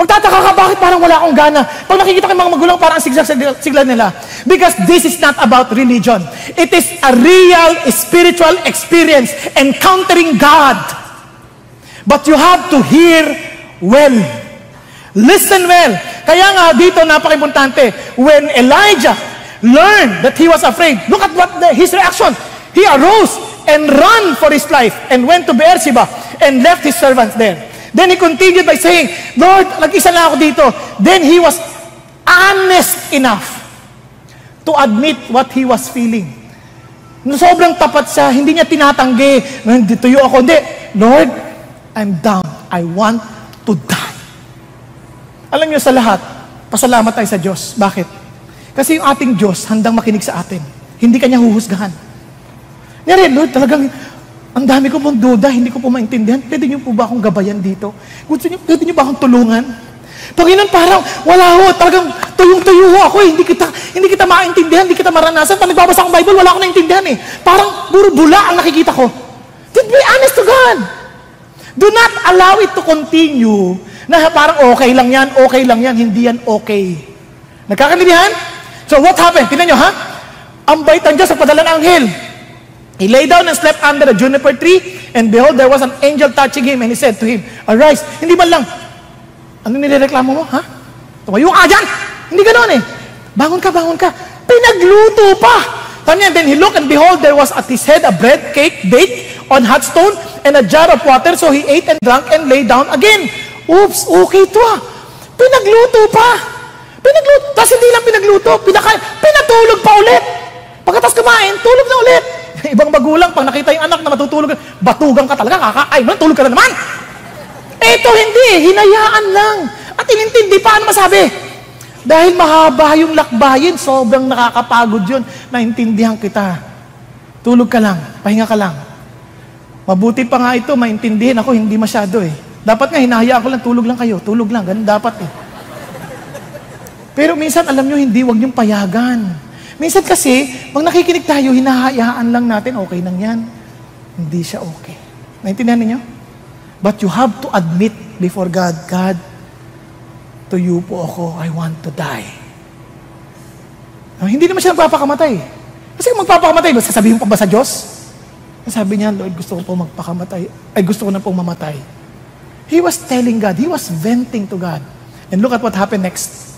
Magtataka ka, bakit parang wala akong gana? Pag nakikita ko yung mga magulang, parang sigla nila. Because this is not about religion. It is a real spiritual experience, encountering God. But you have to hear well. Listen well. Kaya nga dito, napaka-importante, when Elijah learned that he was afraid, look at what the, his reaction. He arose and ran for his life and went to Beersheba and left his servants there. Then he continued by saying, Lord, nag-isa na ako dito. Then he was honest enough to admit what he was feeling. Sobrang tapat siya, hindi niya tinatanggi, hindi tuyo ako, hindi. Lord, I'm down. I want to die. Alam niyo sa lahat, pasalamat tayo sa Diyos. Bakit? Kasi yung ating Diyos handang makinig sa atin. Hindi kanya huhusgahan. Nyari, Lord, talagang ang dami ko pong duda, hindi ko po maintindihan. Pwede niyo po ba akong gabayan dito? Gusto niyo, pwede niyo ba akong tulungan? Panginoon, parang wala ho, talagang tuyong-tuyo ho ako, eh. hindi kita, hindi kita maintindihan, hindi kita maranasan. Pag nagbabasa akong Bible, wala akong naintindihan eh. Parang puro bula ang nakikita ko. Then be honest to God. Do not allow it to continue na parang okay lang yan, okay lang yan, hindi yan okay. Nagkakaintindihan? So what happened? Tingnan nyo ha? Ang bait ng Diyos sa padala ng anghel. He lay down and slept under a juniper tree, and behold, there was an angel touching him, and he said to him, Arise. Hindi man lang, ano nirereklamo mo, ha? Tumayo ka dyan! Hindi ganoon eh. Bangon ka, bangon ka. Pinagluto pa! Tanya, then he looked, and behold, there was at his head a bread cake baked on hot stone, and a jar of water, so he ate and drank and lay down again. Oops, okay to ah. Pinagluto pa. Pinagluto. Tapos hindi lang pinagluto, pinaka, pinatulog pa ulit. Pagkatapos kumain, tulog na ulit. Ibang magulang, pag nakita yung anak na matutulog, batugang ka talaga, kakaay mo, tulog ka na naman. Ito hindi, hinayaan lang. At inintindi, paano masabi? Dahil mahaba yung lakbayin, sobrang nakakapagod yun. Naintindihan kita. Tulog ka lang, pahinga ka lang. Mabuti pa nga ito, maintindihan ako, hindi masyado eh. Dapat nga, hinahayaan ko lang, tulog lang kayo. Tulog lang, ganun dapat eh. Pero minsan, alam nyo, hindi, wag niyong payagan. Minsan kasi, pag nakikinig tayo, hinahayaan lang natin, okay nang yan. Hindi siya okay. Naintindihan niyo? But you have to admit before God, God, to you po ako, I want to die. No, hindi naman siya nagpapakamatay. Kasi kung magpapakamatay, ba sasabihin mo pa ba sa Diyos? Sabi niya, Lord, gusto ko po magpakamatay. Ay, gusto ko na pong mamatay. He was telling God, he was venting to God. And look at what happened next.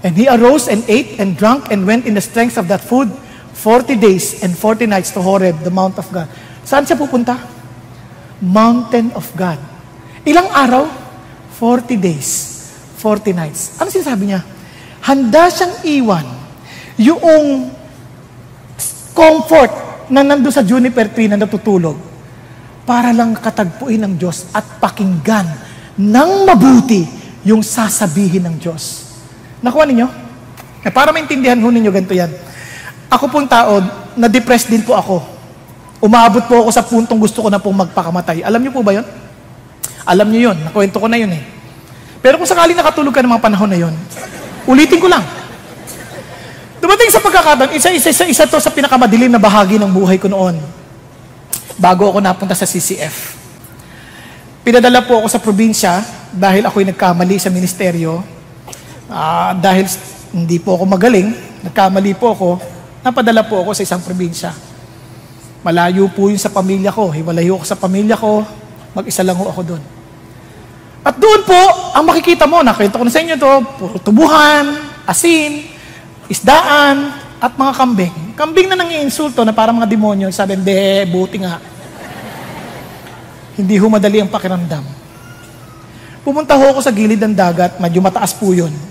And he arose and ate and drank and went in the strength of that food 40 days and 40 nights to Horeb, the mount of God. Saan siya pupunta? Mountain of God. Ilang araw? 40 days, 40 nights. Ano sinasabi niya? Handa siyang iwan yung comfort na nandun sa juniper tree na natutulog para lang katagpuin ng Diyos at pakinggan ng mabuti yung sasabihin ng Diyos. Nakuha ninyo? Eh, para maintindihan ho ninyo, ganito yan. Ako pong tao, na-depressed din po ako. Umabot po ako sa puntong gusto ko na pong magpakamatay. Alam niyo po ba yon? Alam niyo yon, nakwento ko na yun eh. Pero kung sakaling nakatulog ka ng mga panahon na yon, ulitin ko lang. Dumating sa pagkakataon, isa-isa isa, isa to sa pinakamadilim na bahagi ng buhay ko noon. Bago ako napunta sa CCF. Pinadala po ako sa probinsya dahil ako'y nagkamali sa ministeryo Uh, dahil hindi po ako magaling, nagkamali po ako, napadala po ako sa isang probinsya. Malayo po yun sa pamilya ko. Hiwalayo ako sa pamilya ko. Mag-isa lang ako doon. At doon po, ang makikita mo, nakita ko na sa inyo to, puro tubuhan, asin, isdaan, at mga kambing. Kambing na nang insulto na parang mga demonyo. Sabi, hindi, buti nga. Hindi ho madali ang pakiramdam. Pumunta ho ako sa gilid ng dagat, medyo mataas po yun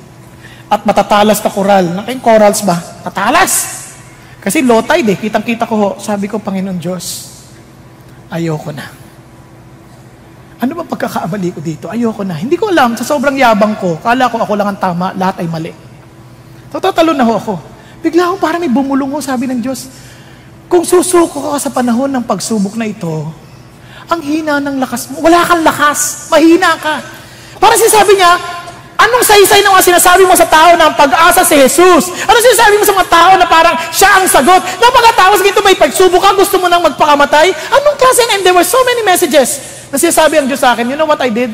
at matatalas na koral. Naking corals ba? Tatalas! Kasi low tide eh. Kitang-kita ko ho. Sabi ko, Panginoon Diyos, ayoko na. Ano ba pagkakaabali ko dito? Ayoko na. Hindi ko alam, sa sobrang yabang ko, kala ko ako lang ang tama, lahat ay mali. So, na ho ako. Bigla ako parang may bumulong ho, sabi ng Diyos, kung susuko ka sa panahon ng pagsubok na ito, ang hina ng lakas mo, wala kang lakas, mahina ka. Para sinasabi niya, Anong saysay ng mga sinasabi mo sa tao ang pag-asa si Jesus? Anong sinasabi mo sa mga tao na parang siya ang sagot? Na pagkatapos ganito may pagsubok ka, gusto mo nang magpakamatay? Anong klase? And there were so many messages na sinasabi ang Diyos sa akin. You know what I did?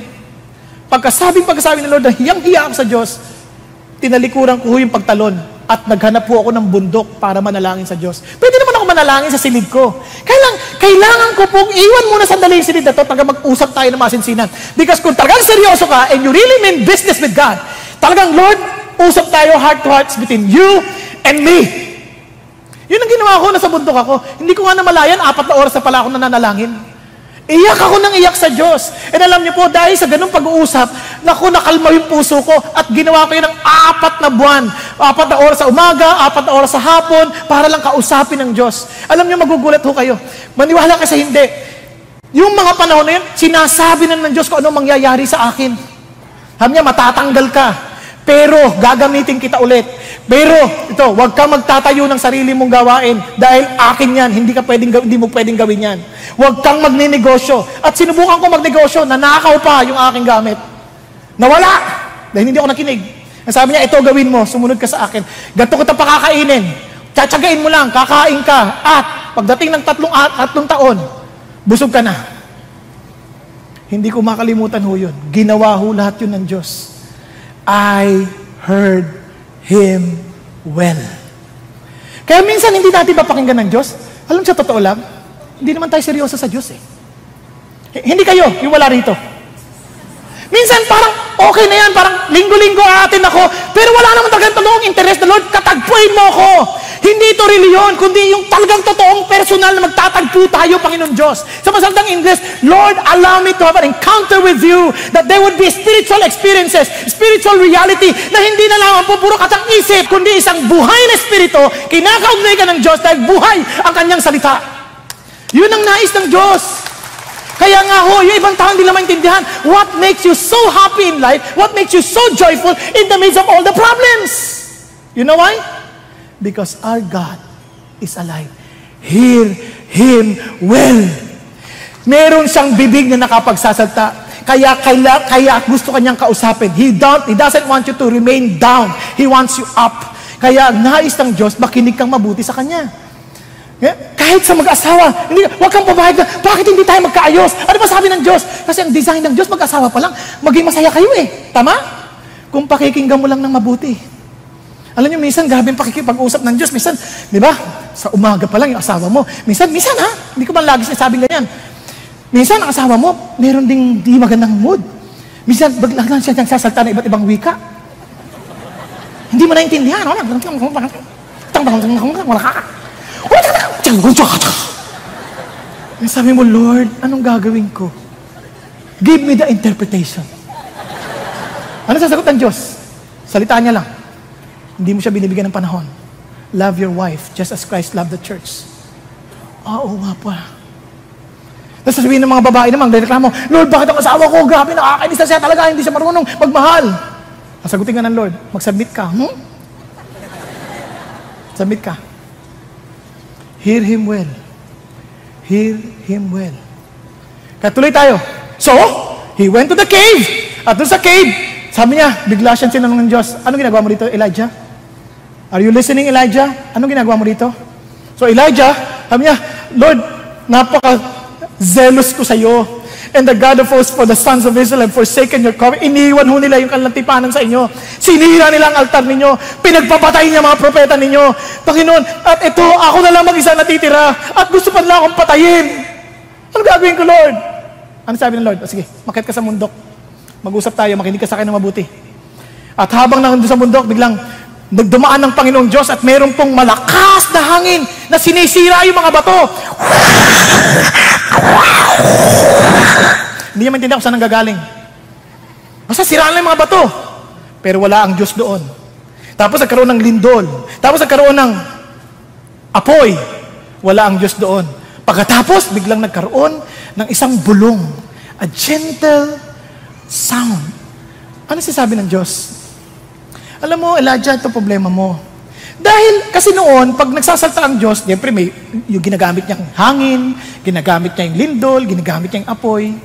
Pagkasabing pagkasabi ng Lord hiyang-hiya ako sa Diyos, tinalikuran ko yung pagtalon at naghanap po ako ng bundok para manalangin sa Diyos. Pwede naman ako manalangin sa silid ko. Kailang, kailangan ko pong iwan muna sandali yung silid na to taga mag-usap tayo ng masinsinan. Because kung talagang seryoso ka and you really mean business with God, talagang Lord, usap tayo heart to hearts between you and me. Yun ang ginawa ko, nasa bundok ako. Hindi ko nga namalayan, apat na oras na pala ako nananalangin. Iyak ako ng iyak sa Diyos. And alam niyo po, dahil sa ganung pag-uusap, naku, nakalma yung puso ko at ginawa ko yun ng apat na buwan. Apat na oras sa umaga, apat na oras sa hapon, para lang kausapin ng Diyos. Alam niyo, magugulat ho kayo. Maniwala kasi hindi. Yung mga panahon na yun, sinasabi na ng Diyos kung ano mangyayari sa akin. Sabi niya, matatanggal ka. Pero gagamitin kita ulit. Pero ito, huwag kang magtatayo ng sarili mong gawain dahil akin yan, hindi ka pwedeng hindi mo pwedeng gawin yan. Huwag kang magninegosyo. At sinubukan ko magnegosyo, nanakaw pa yung aking gamit. Nawala! Dahil hindi ako nakinig. Sabi niya, ito gawin mo, sumunod ka sa akin. Ganto kita pakakainin. Tsatsagain mo lang, kakain ka. At pagdating ng tatlong, tatlong taon, busog ka na. Hindi ko makalimutan ho yun. Ginawa ho lahat yun ng Diyos. I heard Him well. Kaya minsan hindi natin mapakinggan ng Diyos. Alam sa totoo lang, hindi naman tayo seryoso sa Diyos eh. Hindi kayo, yung wala rito. Minsan parang okay na yan, parang linggo-linggo aatin ako, pero wala naman talagang totoong interest na Lord, katagpuin mo ako. Hindi ito reliyon, kundi yung talagang totoong personal na magtatagpo tayo, Panginoon Diyos. Sa masaldang English, Lord, allow me to have an encounter with you, that there would be spiritual experiences, spiritual reality, na hindi na lamang po puro katang isip, kundi isang buhay na espiritu, kinakaugnay ka ng Diyos dahil buhay ang kanyang salita. Yun ang nais ng Diyos. Kaya nga ho, yung ibang tao hindi lang maintindihan, what makes you so happy in life, what makes you so joyful in the midst of all the problems? You know why? Because our God is alive. Hear Him well. Meron siyang bibig na nakapagsasalta. Kaya, kaya, kaya gusto kanyang kausapin. He, don't, he doesn't want you to remain down. He wants you up. Kaya nais ng Diyos, makinig kang mabuti sa Kanya. Yeah? Kahit sa mag-asawa, hindi, huwag kang pabayag na, bakit hindi tayo magkaayos? Ano ba sabi ng Diyos? Kasi ang design ng Diyos, mag-asawa pa lang, maging masaya kayo eh. Tama? Kung pakikinggan mo lang ng mabuti. Alam niyo, minsan, grabe yung pakikipag-usap ng Diyos. Minsan, di ba, sa umaga pa lang yung asawa mo. Minsan, minsan ha, hindi ko man lagi sinasabing ganyan. Minsan, ang asawa mo, meron ding di magandang mood. Minsan, baglang lang siya nagsasalta ng iba't ibang wika. Hindi mo naintindihan. Wala. And sabi mo, Lord, anong gagawin ko? Give me the interpretation. Ano sasagot ng Diyos? Salita niya lang. Hindi mo siya binibigyan ng panahon. Love your wife just as Christ loved the church. Ah, oo nga pa. Tapos sasabihin ng mga babae naman, reklamo, Lord, bakit ang asawa ko? Grabe, nakakainis na siya talaga, hindi siya marunong magmahal. Sasagutin ka ng Lord, mag-submit ka. Hmm? Submit ka. Hear him well. Hear him well. Katuloy tayo. So, he went to the cave. At doon sa cave, sabi niya, bigla siyang sinanong ng Diyos, anong ginagawa mo dito, Elijah? Are you listening, Elijah? Anong ginagawa mo dito? So Elijah, sabi niya, Lord, napaka-zealous ko sa iyo and the God of hosts for the sons of Israel have forsaken your covenant. Iniwan ho nila yung kalantipanan sa inyo. Sinira nila ang altar ninyo. Pinagpapatay niya mga propeta ninyo. Panginoon, at ito, ako na lang mag-isa natitira. At gusto pa nila akong patayin. Ano gagawin ko, Lord? Ano sabi ng Lord? O sige, makit ka sa mundok. Mag-usap tayo, makinig ka sa akin ng mabuti. At habang nandun sa mundok, biglang nagdumaan ng Panginoong Diyos at meron pong malakas na hangin na sinisira yung mga bato. Hindi niya maintindihan kung saan nanggagaling. Basta siraan lang yung mga bato. Pero wala ang Diyos doon. Tapos nagkaroon ng lindol. Tapos nagkaroon ng apoy. Wala ang Diyos doon. Pagkatapos, biglang nagkaroon ng isang bulong. A gentle sound. Ano sinasabi ng Diyos? Alam mo, Elijah, ito problema mo. Dahil kasi noon, pag nagsasalta ang Diyos, siyempre may yung ginagamit niya yung hangin, ginagamit niya yung lindol, ginagamit niya yung apoy.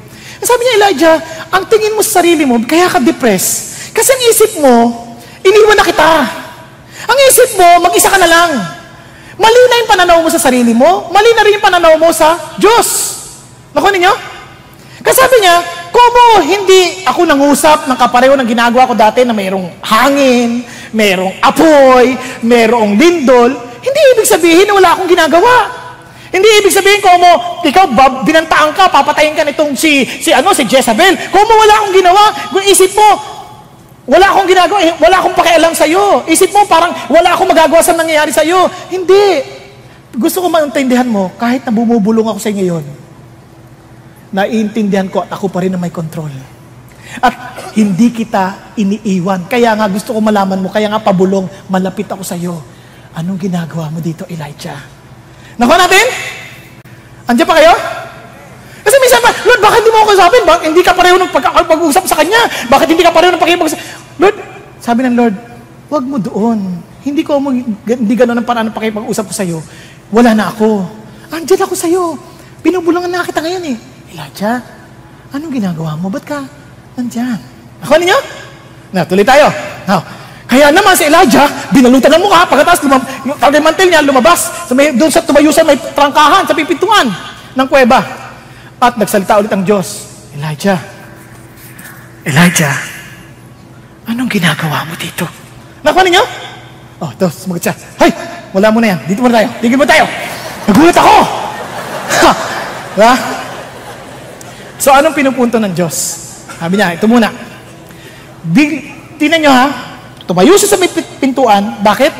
Sabi niya, Elijah, ang tingin mo sa sarili mo, kaya ka depressed. Kasi ang isip mo, iniwan na kita. Ang isip mo, mag-isa ka na lang. Mali na yung pananaw mo sa sarili mo, mali na rin yung pananaw mo sa Diyos. Nakuha ninyo? Kasi sabi niya, Kumo, hindi ako nangusap ng kapareho ng ginagawa ko dati na mayroong hangin, merong apoy, merong lindol, hindi ibig sabihin na wala akong ginagawa. Hindi ibig sabihin ko mo, ikaw bab, binantaan ka, papatayin ka nitong si, si, ano, si Jezebel. Kung mo wala akong ginawa, isip mo, wala akong ginagawa, eh, wala akong pakialam sa iyo. Isip mo parang wala akong magagawa sa nangyayari sa iyo. Hindi. Gusto ko maintindihan mo, kahit na bumubulong ako sa iyo ngayon, naiintindihan ko at ako pa rin na may control. At hindi kita iniiwan. Kaya nga gusto ko malaman mo, kaya nga pabulong, malapit ako sa iyo. Anong ginagawa mo dito, Elijah? Nakuha natin? Andiyan pa kayo? Kasi minsan pa, Lord, bakit hindi mo ako kasapin? Bakit hindi ka pareho ng pag-usap sa Kanya? Bakit hindi ka pareho ng pag-ibag Lord, sabi ng Lord, wag mo doon. Hindi ko mo, hindi gano'n ang paraan ng pakipag-usap ko sa iyo. Wala na ako. Andiyan ako sa iyo. Pinubulungan na kita ngayon eh. Elijah, anong ginagawa mo? Ba't ka nandyan? Nakuha ninyo? Na, tuloy tayo. Now, kaya naman si Elijah, binalutan ng mukha, pagkatapos lumab, yung tagamantel niya lumabas, sa may, doon sa tumayusan may trangkahan, sa pipintuan ng kuweba. At nagsalita ulit ang Diyos, Elijah, Elijah, anong ginagawa mo dito? Nakuha ninyo? Oh, ito, sumagot siya. Hay, wala mo na yan. Dito muna tayo. Tigil mo tayo. Nagulat ako. Ha? So, anong pinupunto ng Diyos? Sabi niya, ito muna. Big, tinan nyo ha, tumayo siya sa may pintuan. Bakit?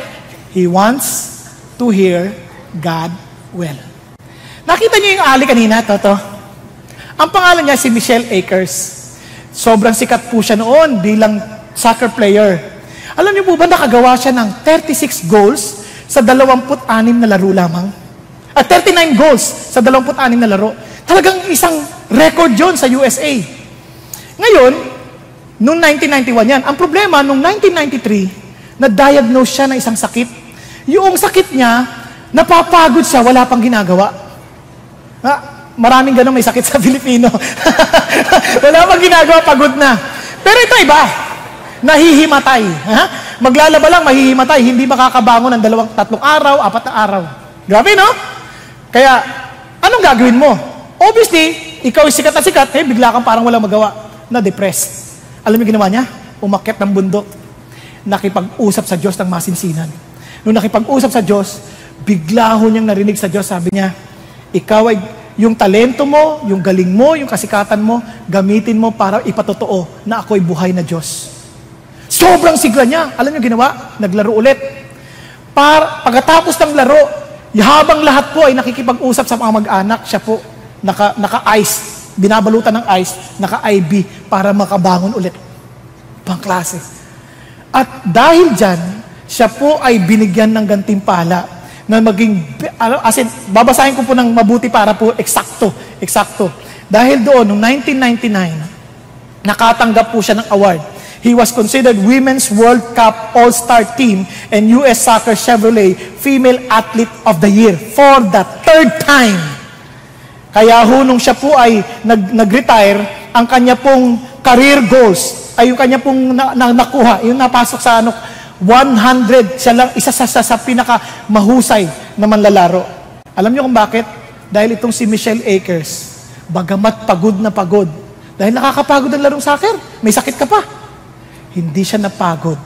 He wants to hear God well. Nakita niyo yung ali kanina, Toto? Ang pangalan niya si Michelle Akers. Sobrang sikat po siya noon bilang soccer player. Alam niyo po ba nakagawa siya ng 36 goals sa 26 na laro lamang? At 39 goals sa 26 na laro. Talagang isang record yon sa USA. Ngayon, noong 1991 yan. Ang problema, noong 1993, na-diagnose siya ng isang sakit. Yung sakit niya, napapagod siya, wala pang ginagawa. Ha? Maraming ganun may sakit sa Filipino. wala pang ginagawa, pagod na. Pero ito iba, nahihimatay. Ha? Maglalaba lang, mahihimatay. Hindi makakabangon ng dalawang, tatlong araw, apat na araw. Grabe, no? Kaya, anong gagawin mo? Obviously, ikaw ay sikat na sikat, eh, bigla kang parang walang magawa, na depressed. Alam mo ginawa niya? Umakyat ng bundok. Nakipag-usap sa Diyos ng masinsinan. Nung nakipag-usap sa Diyos, bigla ho niyang narinig sa Diyos, sabi niya, ikaw ay, yung talento mo, yung galing mo, yung kasikatan mo, gamitin mo para ipatotoo na ako'y buhay na Diyos. Sobrang sigla niya. Alam niyo ginawa? Naglaro ulit. Para, pagkatapos ng laro, habang lahat po ay nakikipag-usap sa mga mag-anak, siya po naka, naka-ice, binabalutan ng ice, naka-IV para makabangon ulit. Pangklase. At dahil dyan, siya po ay binigyan ng gantimpala na maging, ano, as in, babasahin ko po ng mabuti para po eksakto, eksakto. Dahil doon, noong 1999, nakatanggap po siya ng award. He was considered Women's World Cup All-Star Team and US Soccer Chevrolet Female Athlete of the Year for the third time. Kaya ho, nung siya po ay nag, nag-retire, ang kanya pong career goals, ay yung kanya pong na, na, nakuha, yung napasok sa ano, 100, siya lang, isa sa, sa, sa pinaka mahusay na manlalaro. Alam niyo kung bakit? Dahil itong si Michelle Akers, bagamat pagod na pagod, dahil nakakapagod ang larong soccer, may sakit ka pa. Hindi siya napagod.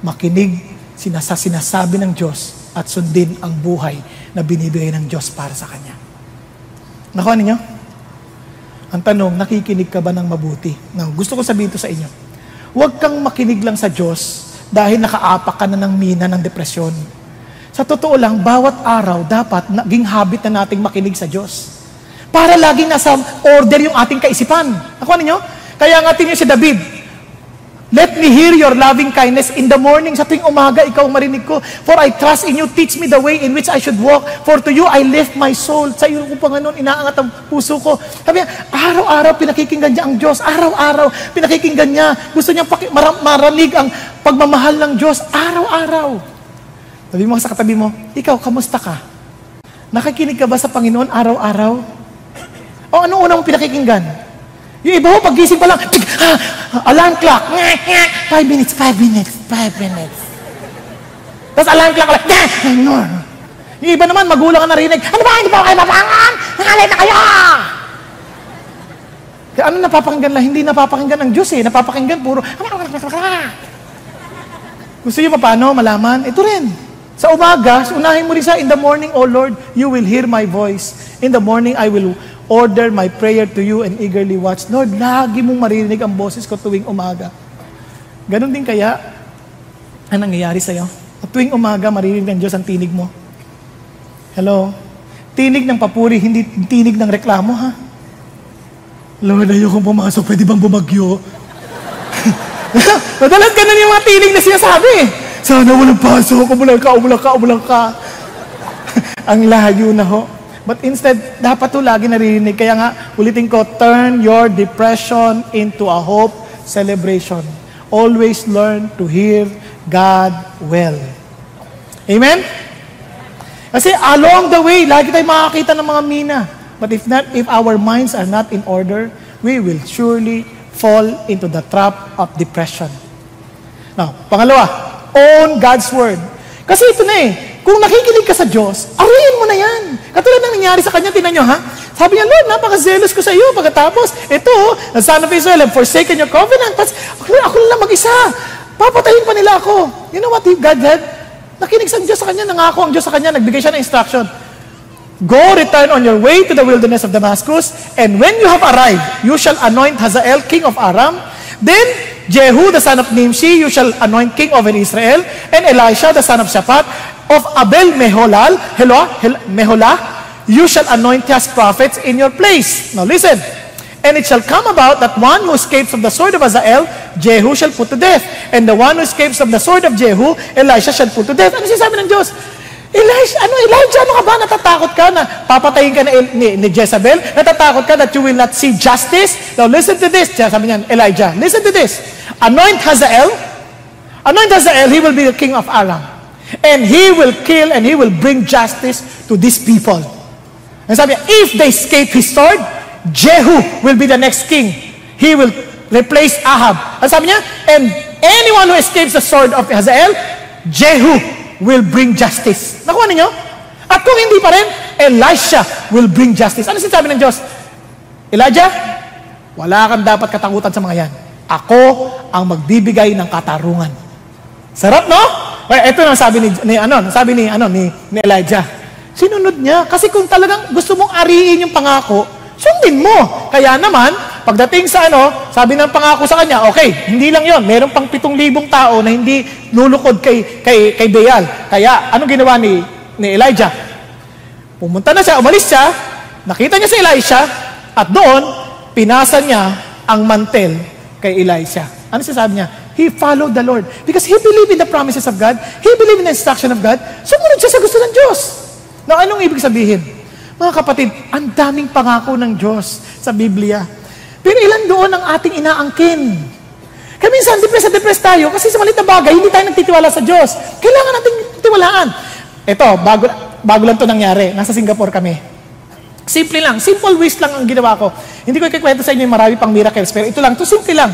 Makinig sinasa sinasabi ng Diyos at sundin ang buhay na binibigay ng Diyos para sa Kanya. Nakuha ninyo? Ang tanong, nakikinig ka ba ng mabuti? Now, gusto ko sabihin ito sa inyo. Huwag kang makinig lang sa Diyos dahil nakaapak ka na ng mina ng depresyon. Sa totoo lang, bawat araw dapat naging habit na nating makinig sa Diyos. Para laging nasa order yung ating kaisipan. Ako ninyo? Kaya nga tingin si David, Let me hear your loving kindness in the morning. Sa tuwing umaga, ikaw marinig ko. For I trust in you. Teach me the way in which I should walk. For to you, I lift my soul. Sa iyo ko, Panginoon, inaangat ang puso ko. Sabi araw-araw pinakikinggan niya ang Diyos. Araw-araw pinakikinggan niya. Gusto niya paki- mar- maranig ang pagmamahal ng Diyos. Araw-araw. Sabi mo sa katabi mo, ikaw, kamusta ka? Nakikinig ka ba sa Panginoon araw-araw? O ano unang pinakikinggan? Yung iba ho, pagising pa lang, ah, alarm clock, five minutes, five minutes, five minutes. Tapos alarm clock, like, no. Yung iba naman, magulang ka narinig, ano ba, hindi pa kayo mapangan? Nangalay na kayo! Kaya ano napapakinggan lang? Hindi napapakinggan ng Diyos eh. Napapakinggan puro, gusto niyo pa paano malaman? Ito rin. Sa umaga, unahin mo rin sa, in the morning, O Lord, you will hear my voice. In the morning, I will order my prayer to you and eagerly watch. Lord, lagi mong maririnig ang boses ko tuwing umaga. Ganon din kaya ang nangyayari sa'yo. At tuwing umaga, maririnig ng Diyos ang tinig mo. Hello? Tinig ng papuri, hindi tinig ng reklamo, ha? Lord, ayokong pumasok. Pwede bang bumagyo? Madalas ganun yung mga tinig na sinasabi. Sana walang pasok. Umulang ka, umulang ka, umulang ka. ang layo na ho. But instead, dapat to lagi naririnig. Kaya nga, ulitin ko, turn your depression into a hope celebration. Always learn to hear God well. Amen? Kasi along the way, lagi tayong makakita ng mga mina. But if not, if our minds are not in order, we will surely fall into the trap of depression. Now, pangalawa, own God's Word. Kasi ito na eh, kung nakikinig ka sa Diyos, aruyin mo na yan. Katulad ng nangyari sa kanya, tinan nyo ha? Sabi niya, Lord, napaka-zealous ko sa iyo. Pagkatapos, ito, the son of Israel have forsaken your covenant. Tapos, ako, ako lang mag-isa. Papatayin pa nila ako. You know what God said? Nakinig sa Diyos sa kanya, nangako ang Diyos sa kanya, nagbigay siya ng instruction. Go, return on your way to the wilderness of Damascus, and when you have arrived, you shall anoint Hazael king of Aram. Then Jehu, the son of Nimshi, you shall anoint king over Israel, and Elisha, the son of Shaphat, of Abel Meholal, hello, hel, Meholah, you shall anoint his prophets in your place. Now listen. And it shall come about that one who escapes from the sword of Hazael, Jehu shall put to death. And the one who escapes from the sword of Jehu, Elisha shall put to death. Ano sinasabi ng Diyos? Elijah, ano, Elijah, ano ka ba? Natatakot ka na papatayin ka na ni, ni Jezebel? Natatakot ka that you will not see justice? Now listen to this. Sabi niyan, Elijah, listen to this. Anoint Hazael. Anoint Hazael, he will be the king of Aram. And he will kill and he will bring justice to these people. And sabi niya, if they escape his sword, Jehu will be the next king. He will replace Ahab. Ang sabi niya, and anyone who escapes the sword of Hazael, Jehu will bring justice. Nakuha ninyo? At kung hindi pa rin, Elisha will bring justice. Ano sinasabi ng Diyos? Elijah, wala kang dapat katakutan sa mga yan. Ako ang magbibigay ng katarungan. Sarap, no? Well, ito na sabi ni, ni ano, sabi ni ano ni, ni Elijah. Sinunod niya kasi kung talagang gusto mong ariin yung pangako, sundin mo. Kaya naman, Pagdating sa ano, sabi ng pangako sa kanya, okay, hindi lang yon, meron pang pitong libong tao na hindi lulukod kay, kay, kay Baal. Kaya, ano ginawa ni, ni Elijah? Pumunta na siya, umalis siya, nakita niya si Elisha, at doon, pinasa niya ang mantel kay Elisha. Ano sabi niya? He followed the Lord. Because he believed in the promises of God. He believed in the instruction of God. Sumunod siya sa gusto ng Diyos. Now, anong ibig sabihin? Mga kapatid, ang daming pangako ng Diyos sa Biblia. Pero ilan doon ang ating inaangkin? Kaya minsan, depressed na depressed tayo kasi sa malit na bagay, hindi tayo nagtitiwala sa Diyos. Kailangan natin tiwalaan. Ito, bago, bago lang to nangyari. Nasa Singapore kami. Simple lang. Simple wish lang ang ginawa ko. Hindi ko ikikwento sa inyo yung marami pang miracles, pero ito lang. Ito simple lang.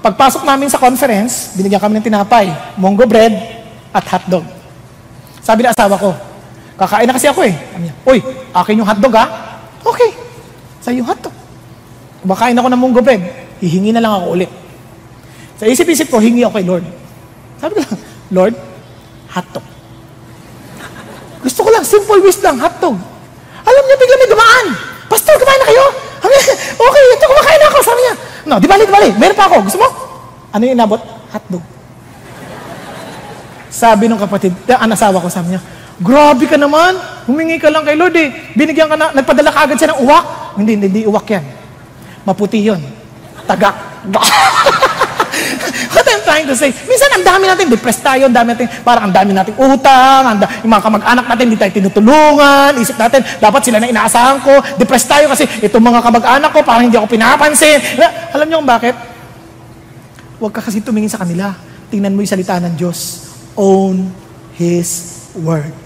Pagpasok namin sa conference, binigyan kami ng tinapay, mongo bread, at hotdog. Sabi ng asawa ko, kakain na kasi ako eh. Uy, akin yung hotdog ha? Okay. Sa yung hotdog. Kumakain ako ng munggo bread, hihingi na lang ako ulit. Sa isip-isip ko, hingi ako kay Lord. Sabi ko lang, Lord, hotdog. Gusto ko lang, simple wish lang, hotdog. Alam niya, bigla may dumaan. Pastor, kumain na kayo? Sabi niya, okay, ito, kumakain na ako. Sabi niya, no, di bali, di bali, meron pa ako. Gusto mo? Ano yung inabot? Hotdog. Sabi ng kapatid, ang asawa ko, sabi niya, grabe ka naman, humingi ka lang kay Lord eh. Binigyan ka na, nagpadala ka agad siya ng uwak. Hindi, hindi, hindi uwak yan. Maputi yun. Tagak. What I'm trying to say, minsan ang dami natin, depressed tayo, ang dami natin, parang ang dami nating utang, ang da, yung mga kamag-anak natin, hindi tayo tinutulungan, isip natin, dapat sila na inaasahan ko, depressed tayo kasi itong mga kamag-anak ko, parang hindi ako pinapansin. Alam niyo kung bakit? Huwag ka kasi tumingin sa kanila. Tingnan mo yung salita ng Diyos. Own His Word.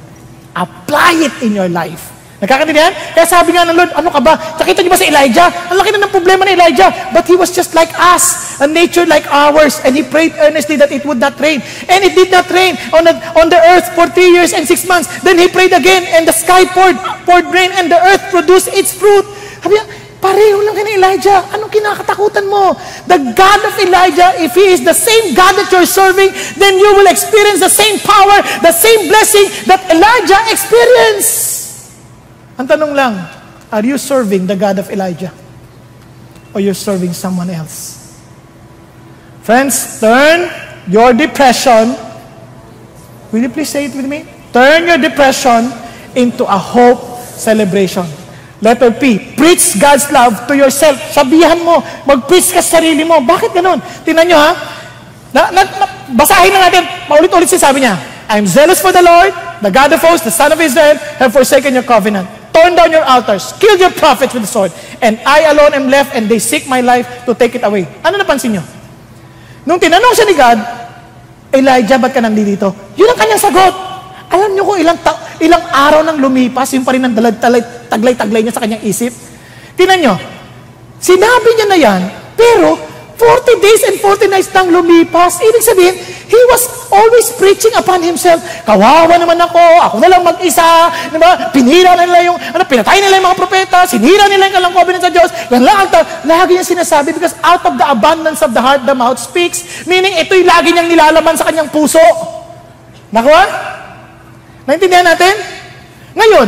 Apply it in your life. Nagkakaintindihan? Kaya sabi nga ng Lord, ano ka ba? Nakita niyo ba si Elijah? Ang laki na ng problema ni Elijah. But he was just like us, a nature like ours. And he prayed earnestly that it would not rain. And it did not rain on the, on the earth for three years and six months. Then he prayed again, and the sky poured, poured rain, and the earth produced its fruit. Sabi pareho lang kay Elijah. Anong kinakatakutan mo? The God of Elijah, if He is the same God that you're serving, then you will experience the same power, the same blessing that Elijah experienced. Ang tanong lang, are you serving the God of Elijah? Or you're serving someone else? Friends, turn your depression, will you please say it with me? Turn your depression into a hope celebration. Letter P, preach God's love to yourself. Sabihan mo, mag-preach ka sa sarili mo. Bakit ganun? Tingnan nyo ha. Na, na, na, basahin na natin, paulit-ulit siya sabi niya, I'm zealous for the Lord, the God of hosts, the Son of Israel, have forsaken your covenant. Torn down your altars, killed your prophets with the sword, and I alone am left, and they seek my life to take it away. Ano napansin nyo? Nung tinanong siya ni God, Elijah, ba't ka nandito? Yun ang kanyang sagot. Alam nyo kung ilang, ta- ilang araw nang lumipas, yung pa rin ang taglay-taglay niya sa kanyang isip? Tinan nyo, sinabi niya na yan, pero 40 days and 40 nights nang lumipas. Ibig sabihin, he was always preaching upon himself. Kawawa naman ako, ako na lang mag-isa. Diba? Pinira nila yung, ano, pinatay nila yung mga propeta, sinira nila yung kalang covenant sa Diyos. Yan lang ang lagi niya sinasabi because out of the abundance of the heart, the mouth speaks. Meaning, ito'y lagi niyang nilalaman sa kanyang puso. Nakuha? Naintindihan natin? Ngayon,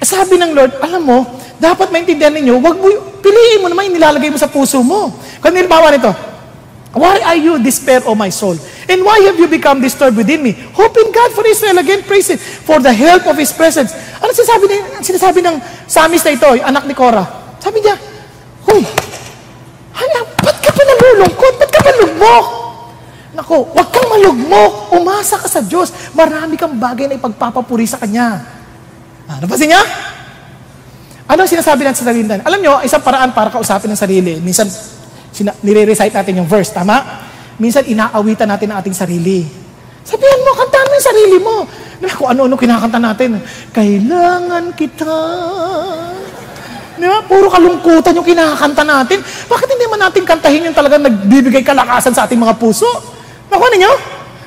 sabi ng Lord, alam mo, dapat maintindihan ninyo, wag mo, piliin mo naman yung nilalagay mo sa puso mo. Kung nilimbawa nito, Why are you despair, O my soul? And why have you become disturbed within me? Hope in God for Israel. Again, praise it. For the help of His presence. Ano sinasabi, ni, sinasabi ng samis na ito, anak ni Cora? Sabi niya, Huy, hala, ba't ka pa nalulungkot? Ba't ka pa lugmok? Nako, huwag kang malugmok. Umasa ka sa Diyos. Marami kang bagay na ipagpapapuri sa Kanya. Ah, napansin niya? Ano sinasabi natin sa sarili natin? Alam nyo, isang paraan para kausapin ng sarili. Minsan, sina- nire-recite natin yung verse, tama? Minsan, inaawitan natin ang ating sarili. Sabihan mo, kantahan mo yung sarili mo. Diba, kung ano-ano kinakanta natin. Kailangan kita. Di ba? Puro kalungkutan yung kinakanta natin. Bakit hindi man natin kantahin yung talagang nagbibigay kalakasan sa ating mga puso? Nakuha ninyo?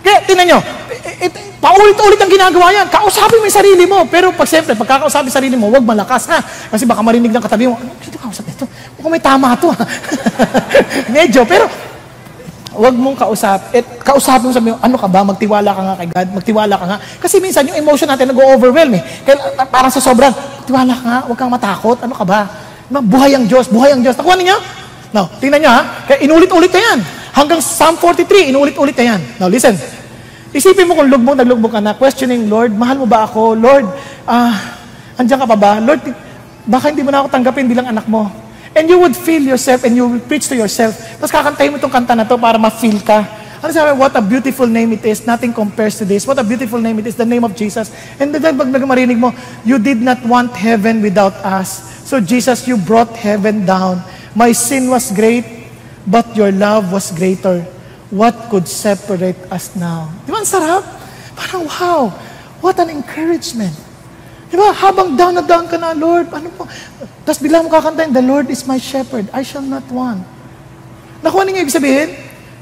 Kaya, tinan nyo, it, it, paulit-ulit ang ginagawa yan. Kausapin mo yung sarili mo. Pero pag siyempre, pag kakausapin sarili mo, huwag malakas ha. Kasi baka marinig ng katabi mo, ano, sino kausap ito? Mukhang may tama to ha. Medyo, pero Huwag mong kausap. At kausapin mo sabi mo, ano ka ba? Magtiwala ka nga kay God. Magtiwala ka nga. Kasi minsan yung emotion natin nag-overwhelm eh. Kaya parang sa sobrang, tiwala ka nga, huwag kang matakot. Ano ka ba? Buhay ang Diyos, buhay ang Diyos. Nakuha ninyo? No, tingnan nyo ha. Kaya inulit-ulit na yan. Hanggang Psalm 43, inulit-ulit na yan. Now listen. Isipin mo kung lugbog, naglugbog ka na, questioning, Lord, mahal mo ba ako? Lord, ah, andyan ka pa ba? Lord, baka hindi mo na ako tanggapin bilang anak mo. And you would feel yourself and you will preach to yourself. Tapos kakantahin mo itong kanta na to para ma-feel ka. Ano sabi? What a beautiful name it is. Nothing compares to this. What a beautiful name it is. The name of Jesus. And then pag marinig mo, you did not want heaven without us. So Jesus, you brought heaven down. My sin was great, but your love was greater. What could separate us now? Di ba ang sarap? Parang wow, what an encouragement. Di ba? Habang down na down ka na, Lord, ano po? Tapos bigla mo kakantayin, The Lord is my shepherd, I shall not want. Nakuha niyo ibig sabihin?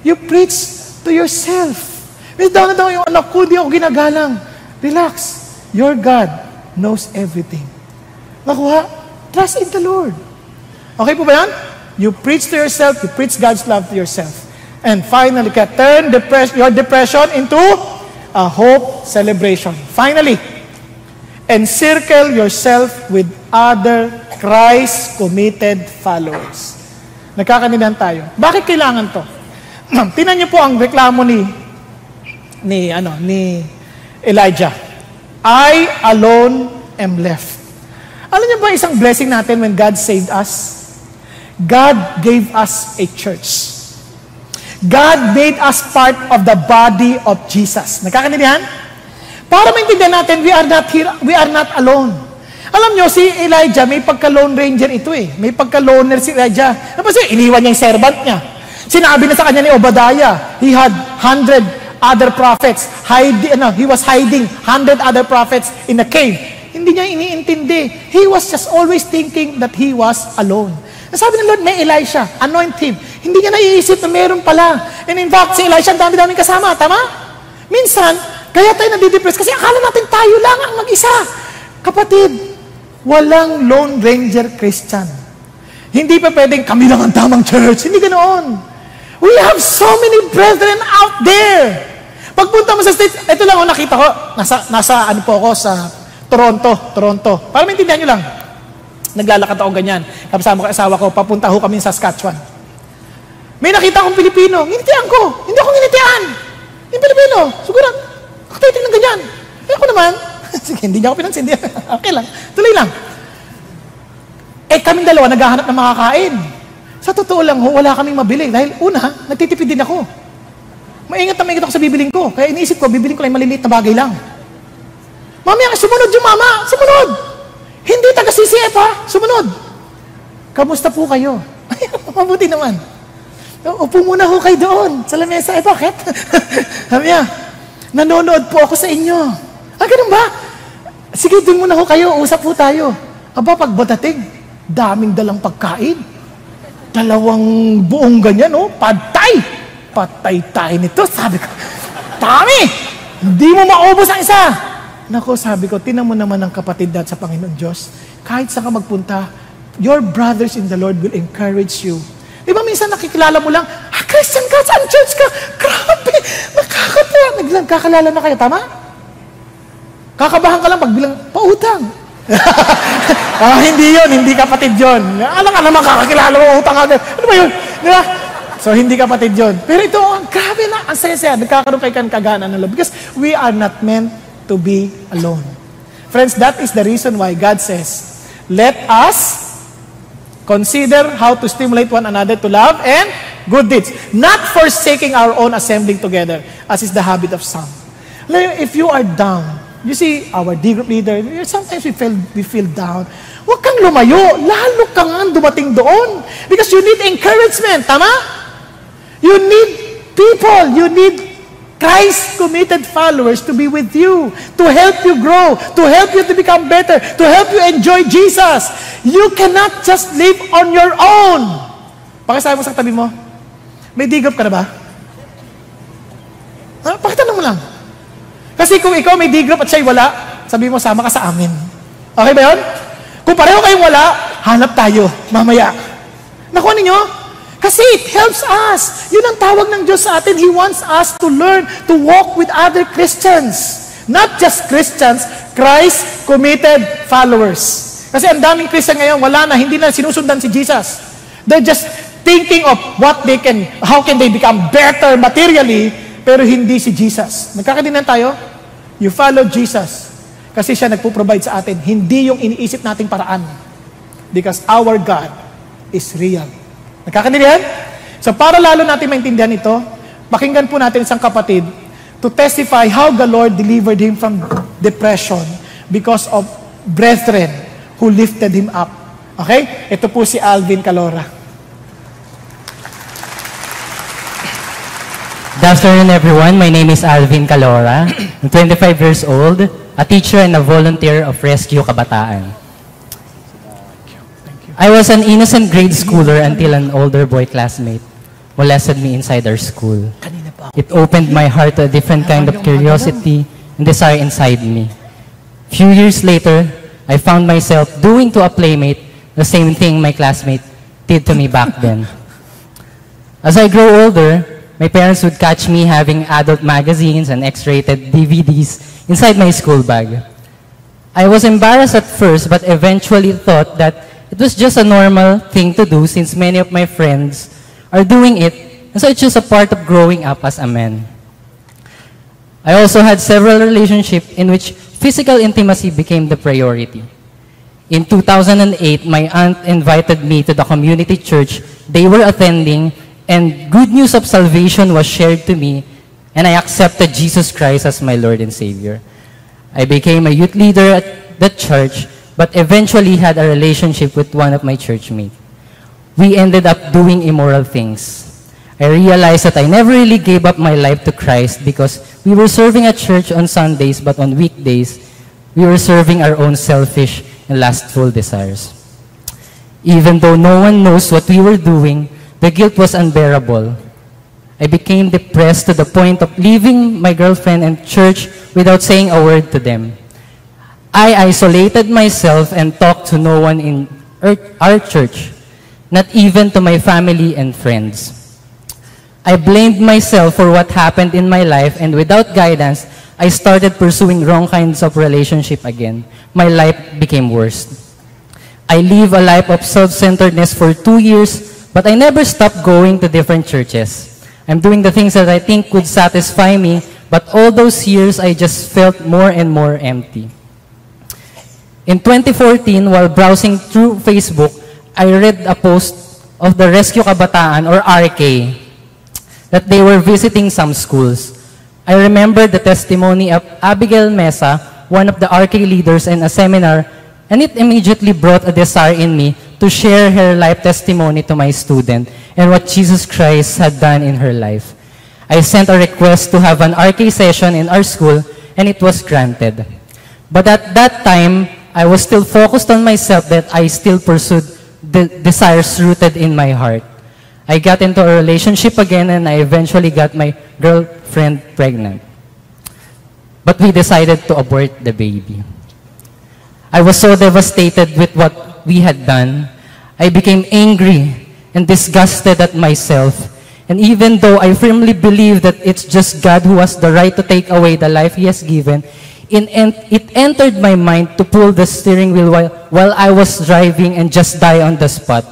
You preach to yourself. May down na down yung anak ko, di ako ginagalang. Relax. Your God knows everything. Nakuha? Trust in the Lord. Okay po ba yan? You preach to yourself, you preach God's love to yourself. And finally, ka turn depress- your depression into a hope celebration. Finally, encircle yourself with other Christ-committed followers. Nagkakanilan tayo. Bakit kailangan to? Tinan niyo po ang reklamo ni ni ano ni Elijah. I alone am left. Alam niyo ba isang blessing natin when God saved us? God gave us a church. God made us part of the body of Jesus. Nagkakanindihan? Para maintindihan natin, we are not here, we are not alone. Alam nyo, si Elijah, may pagka-lone ranger ito eh. May pagka-loner si Elijah. Napasi, iniwan niya yung servant niya. Sinabi na sa kanya ni Obadiah, he had hundred other prophets. Hide, ano, he was hiding hundred other prophets in a cave. Hindi niya iniintindi. He was just always thinking that he was alone. Sabi ng Lord, may Elisha, anoint him. Hindi niya naiisip na meron pala. And in fact, si Elisha, ang dami-daming kasama. Tama? Minsan, kaya tayo nadidepress kasi akala natin tayo lang ang mag-isa. Kapatid, walang Lone Ranger Christian. Hindi pa pwedeng kami lang ang tamang church. Hindi ganoon. We have so many brethren out there. Pagpunta mo sa States, ito lang ang nakita ko. Nasa, nasa ano po ako sa Toronto. Toronto. Para maintindihan nyo lang. Naglalakad ako ganyan. Kasama ko asawa ko, papunta ho kami sa Saskatchewan. May nakita akong Pilipino. Nginitian ko. Hindi ako nginitian. Yung Pilipino. Siguro, Nakatitig ng ganyan. Eh ako naman, sige, hindi niya ako pinansin. okay lang. Tuloy lang. Eh kaming dalawa naghahanap ng makakain. Sa totoo lang, wala kaming mabili. Dahil una, nagtitipid din ako. Maingat na maingat ako sa bibiling ko. Kaya iniisip ko, bibiling ko lang maliliit na bagay lang. Mamaya, sumunod yung mama. Sumunod. Hindi taga CCF ha. Sumunod. Kamusta po kayo? Mabuti naman. Upo muna ho kayo doon sa lamesa. Eh, bakit? Niya, Nanonood po ako sa inyo. Ah, ganun ba? Sige, doon muna ho kayo. Usap po tayo. Aba, pag badating, daming dalang pagkain. Dalawang buong ganyan, oh. Patay! Patay tayo nito. Sabi ko, dami! Hindi mo maubos ang isa. Nako, sabi ko, tinan mo naman ang kapatid natin sa Panginoon Diyos. Kahit saan ka magpunta, your brothers in the Lord will encourage you. Di ba minsan nakikilala mo lang, ah, Christian ka, saan church ka? Grabe, nakakatawa. Nagkakalala na kayo, tama? Kakabahan ka lang pag bilang, pautang. ah, hindi yon, hindi kapatid yon. Alam ka naman, kakakilala mo, utang agad. Ano ba yun? Di ba? So, hindi kapatid yon. Pero ito, ang grabe na, ang saya-saya. Nagkakaroon kayo kan kagana ng love. Because we are not meant to be alone. Friends, that is the reason why God says, let us consider how to stimulate one another to love and good deeds. Not forsaking our own assembling together, as is the habit of some. If you are down, you see our D group leader, sometimes we feel, we feel down. Huwag kang lumayo. Lalo kang ang dumating doon. Because you need encouragement. Tama? You need people. You need Christ-committed followers to be with you, to help you grow, to help you to become better, to help you enjoy Jesus. You cannot just live on your own. Pakisabi mo sa tabi mo, may digop ka na ba? Ha? Pakitanong mo lang. Kasi kung ikaw may digop at siya'y wala, sabi mo, sama ka sa amin. Okay ba yun? Kung pareho kayong wala, hanap tayo mamaya. Nakuha ninyo? Kasi it helps us. Yun ang tawag ng Diyos sa atin. He wants us to learn to walk with other Christians. Not just Christians, Christ-committed followers. Kasi ang daming Christian ngayon, wala na, hindi na sinusundan si Jesus. They're just thinking of what they can, how can they become better materially, pero hindi si Jesus. Nagkakadinan tayo? You follow Jesus. Kasi siya nagpo-provide sa atin, hindi yung iniisip nating paraan. Because our God is real. Nagkakaintindihan? So para lalo natin maintindihan ito, pakinggan po natin isang kapatid to testify how the Lord delivered him from depression because of brethren who lifted him up. Okay? Ito po si Alvin Calora. Good afternoon, everyone. My name is Alvin Calora. I'm 25 years old, a teacher and a volunteer of Rescue Kabataan. I was an innocent grade schooler until an older boy classmate molested me inside our school. It opened my heart to a different kind of curiosity and desire inside me. Few years later, I found myself doing to a playmate the same thing my classmate did to me back then. As I grow older, my parents would catch me having adult magazines and X-rated DVDs inside my school bag. I was embarrassed at first, but eventually thought that it was just a normal thing to do since many of my friends are doing it, and so it's just a part of growing up as a man. I also had several relationships in which physical intimacy became the priority. In 2008, my aunt invited me to the community church they were attending, and good news of salvation was shared to me, and I accepted Jesus Christ as my Lord and Savior. I became a youth leader at the church, but eventually had a relationship with one of my church mates. We ended up doing immoral things. I realized that I never really gave up my life to Christ because we were serving at church on Sundays, but on weekdays, we were serving our own selfish and lustful desires. Even though no one knows what we were doing, the guilt was unbearable. I became depressed to the point of leaving my girlfriend and church without saying a word to them. I isolated myself and talked to no one in our church, not even to my family and friends. I blamed myself for what happened in my life, and without guidance, I started pursuing wrong kinds of relationship again. My life became worse. I live a life of self-centeredness for two years, but I never stopped going to different churches. I'm doing the things that I think would satisfy me, but all those years I just felt more and more empty. In 2014, while browsing through Facebook, I read a post of the Rescue Kabataan or RK that they were visiting some schools. I remember the testimony of Abigail Mesa, one of the RK leaders in a seminar, and it immediately brought a desire in me to share her life testimony to my student and what Jesus Christ had done in her life. I sent a request to have an RK session in our school, and it was granted. But at that time, I was still focused on myself that I still pursued the desires rooted in my heart. I got into a relationship again and I eventually got my girlfriend pregnant. But we decided to abort the baby. I was so devastated with what we had done. I became angry and disgusted at myself. And even though I firmly believe that it's just God who has the right to take away the life He has given, it entered my mind to pull the steering wheel while, while I was driving and just die on the spot.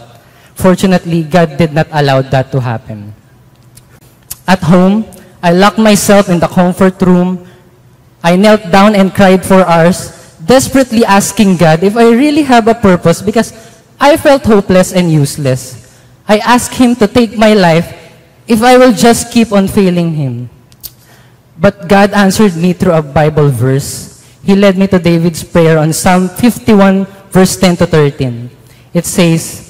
Fortunately, God did not allow that to happen. At home, I locked myself in the comfort room. I knelt down and cried for hours, desperately asking God if I really have a purpose because I felt hopeless and useless. I asked Him to take my life if I will just keep on failing Him. But God answered me through a Bible verse. He led me to David's prayer on Psalm 51, verse 10 to 13. It says,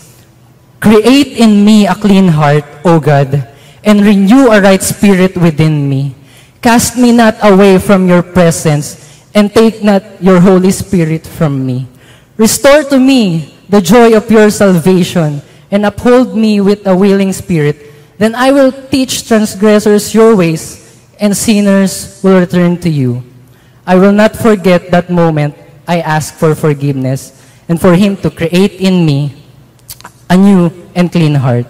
Create in me a clean heart, O God, and renew a right spirit within me. Cast me not away from your presence, and take not your Holy Spirit from me. Restore to me the joy of your salvation, and uphold me with a willing spirit. Then I will teach transgressors your ways, and sinners will return to you. I will not forget that moment I asked for forgiveness, and for him to create in me a new and clean heart.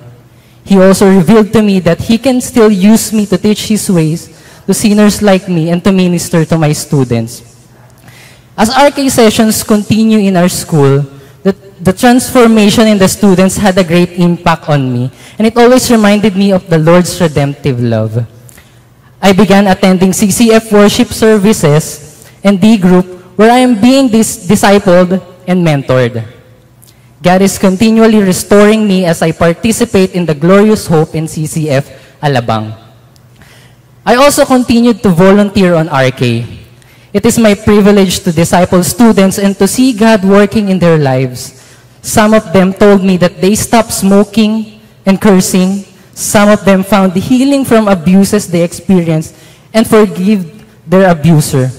He also revealed to me that he can still use me to teach his ways to sinners like me and to minister to my students. As RK sessions continue in our school, the, the transformation in the students had a great impact on me, and it always reminded me of the Lord's redemptive love. I began attending CCF worship services and D group where I am being dis- discipled and mentored. God is continually restoring me as I participate in the glorious hope in CCF Alabang. I also continued to volunteer on RK. It is my privilege to disciple students and to see God working in their lives. Some of them told me that they stopped smoking and cursing. Some of them found the healing from abuses they experienced and forgive their abuser.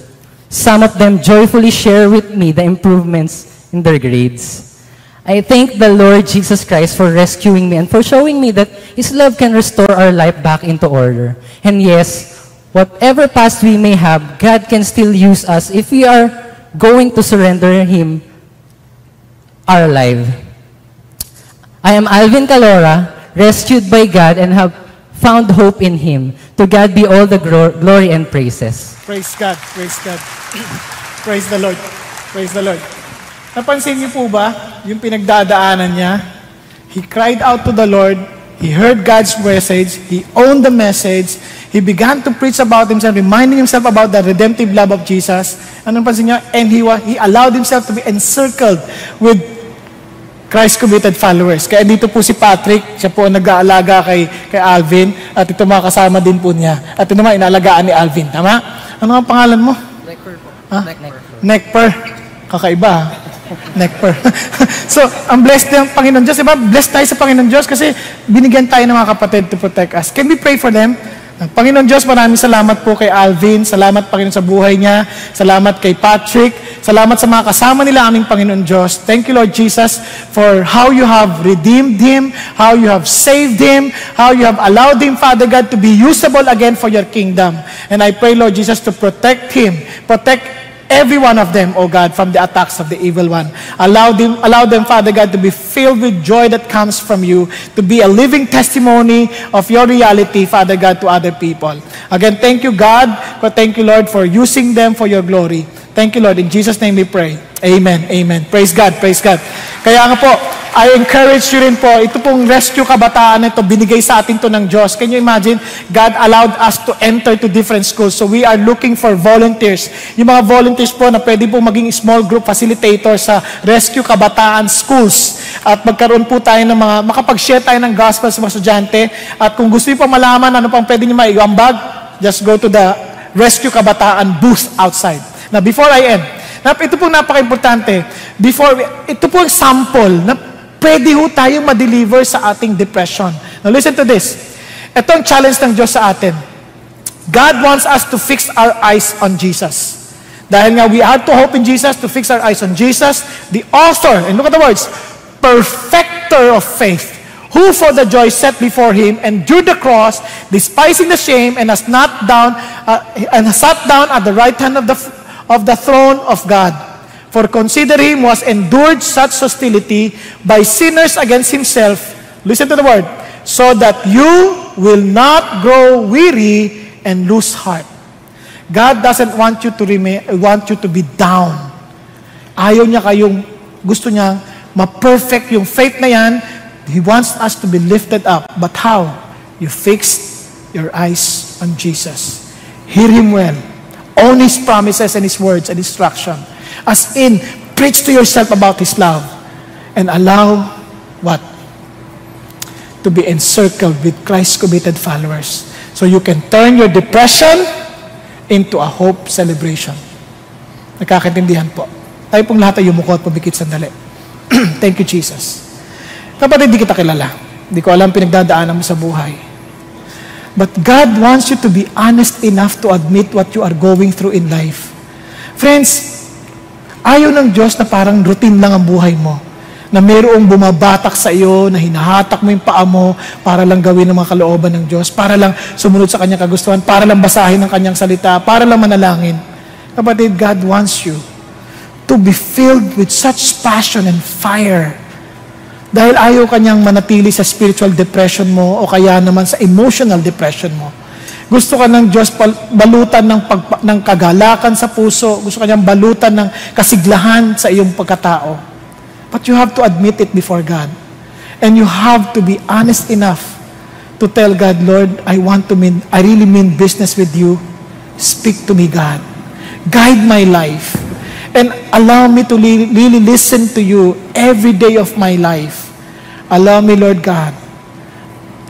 Some of them joyfully share with me the improvements in their grades. I thank the Lord Jesus Christ for rescuing me and for showing me that His love can restore our life back into order. And yes, whatever past we may have, God can still use us if we are going to surrender Him our life. I am Alvin Calora, rescued by God and have found hope in Him. To God be all the glo- glory and praises. Praise God, praise God. praise the Lord, praise the Lord. Napansin niyo po ba yung pinagdadaanan niya? He cried out to the Lord, he heard God's message, he owned the message, he began to preach about himself, reminding himself about the redemptive love of Jesus. Anong pansin niya? And he, he allowed himself to be encircled with Christ-committed followers. Kaya dito po si Patrick, siya po ang nag-aalaga kay, kay Alvin, at ito mga kasama din po niya. At ito naman, inaalagaan ni Alvin. Tama? Ano ang pangalan mo? Nekper po. Ha? Nekper. Kakaiba ha? So, ang blessed ng Panginoon Diyos. Diba? Blessed tayo sa Panginoon Diyos kasi binigyan tayo ng mga kapatid to protect us. Can we pray for them? Panginoon Diyos, maraming salamat po kay Alvin. Salamat, Panginoon, sa buhay niya. Salamat kay Patrick. Salamat sa mga kasama nila aming Panginoon Diyos. Thank you, Lord Jesus, for how you have redeemed him, how you have saved him, how you have allowed him, Father God, to be usable again for your kingdom. And I pray, Lord Jesus, to protect him, protect every one of them, O God, from the attacks of the evil one. Allow them, allow them, Father God, to be filled with joy that comes from you, to be a living testimony of your reality, Father God, to other people. Again, thank you, God, but thank you, Lord, for using them for your glory. Thank you, Lord. In Jesus' name we pray. Amen. Amen. Praise God. Praise God. Kaya nga po, I encourage you rin po, ito pong rescue kabataan na ito, binigay sa atin to ng Diyos. Can you imagine? God allowed us to enter to different schools. So we are looking for volunteers. Yung mga volunteers po na pwede po maging small group facilitator sa rescue kabataan schools. At magkaroon po tayo ng mga, makapag-share tayo ng gospel sa mga estudyante. At kung gusto niyo pa malaman ano pang pwede niyo maiambag, just go to the rescue kabataan booth outside. Now, before I end, ito pong napaka-importante. Before, ito po ang sample na pwede ho tayong ma-deliver sa ating depression. Now, listen to this. Ito ang challenge ng Diyos sa atin. God wants us to fix our eyes on Jesus. Dahil nga we have to hope in Jesus, to fix our eyes on Jesus, the author, and look at the words, perfecter of faith, who for the joy set before him endured the cross, despising the shame, and has not down uh, and has sat down at the right hand of the of the throne of God. For consider him was endured such hostility by sinners against himself. Listen to the word, so that you will not grow weary and lose heart. God doesn't want you to remain, want you to be down. Ayaw niya kayong, gusto niya, ma-perfect yung faith na yan. He wants us to be lifted up. But how? You fix your eyes on Jesus. Hear Him well. Own His promises and His words and instruction. As in, preach to yourself about His love. And allow what? to be encircled with Christ-committed followers. So you can turn your depression into a hope celebration. Nagkakaintindihan po. Tayo pong lahat ay yumuko at pumikit sandali. Thank you, Jesus. Kapatid, di kita kilala. Di ko alam pinagdadaanan mo sa buhay. But God wants you to be honest enough to admit what you are going through in life. Friends, ayaw ng Diyos na parang routine lang ang buhay mo. Na mayroong bumabatak sa iyo, na hinahatak mo yung paa mo para lang gawin ang mga kalooban ng Diyos, para lang sumunod sa kanyang kagustuhan, para lang basahin ang kanyang salita, para lang manalangin. Kapatid, God wants you to be filled with such passion and fire dahil ayaw kanyang manatili sa spiritual depression mo o kaya naman sa emotional depression mo. Gusto ka ng Diyos balutan ng, pag, ng kagalakan sa puso. Gusto kanyang balutan ng kasiglahan sa iyong pagkatao. But you have to admit it before God. And you have to be honest enough to tell God, Lord, I want to mean, I really mean business with you. Speak to me, God. Guide my life. And allow me to really listen to you every day of my life. Allow me, Lord God,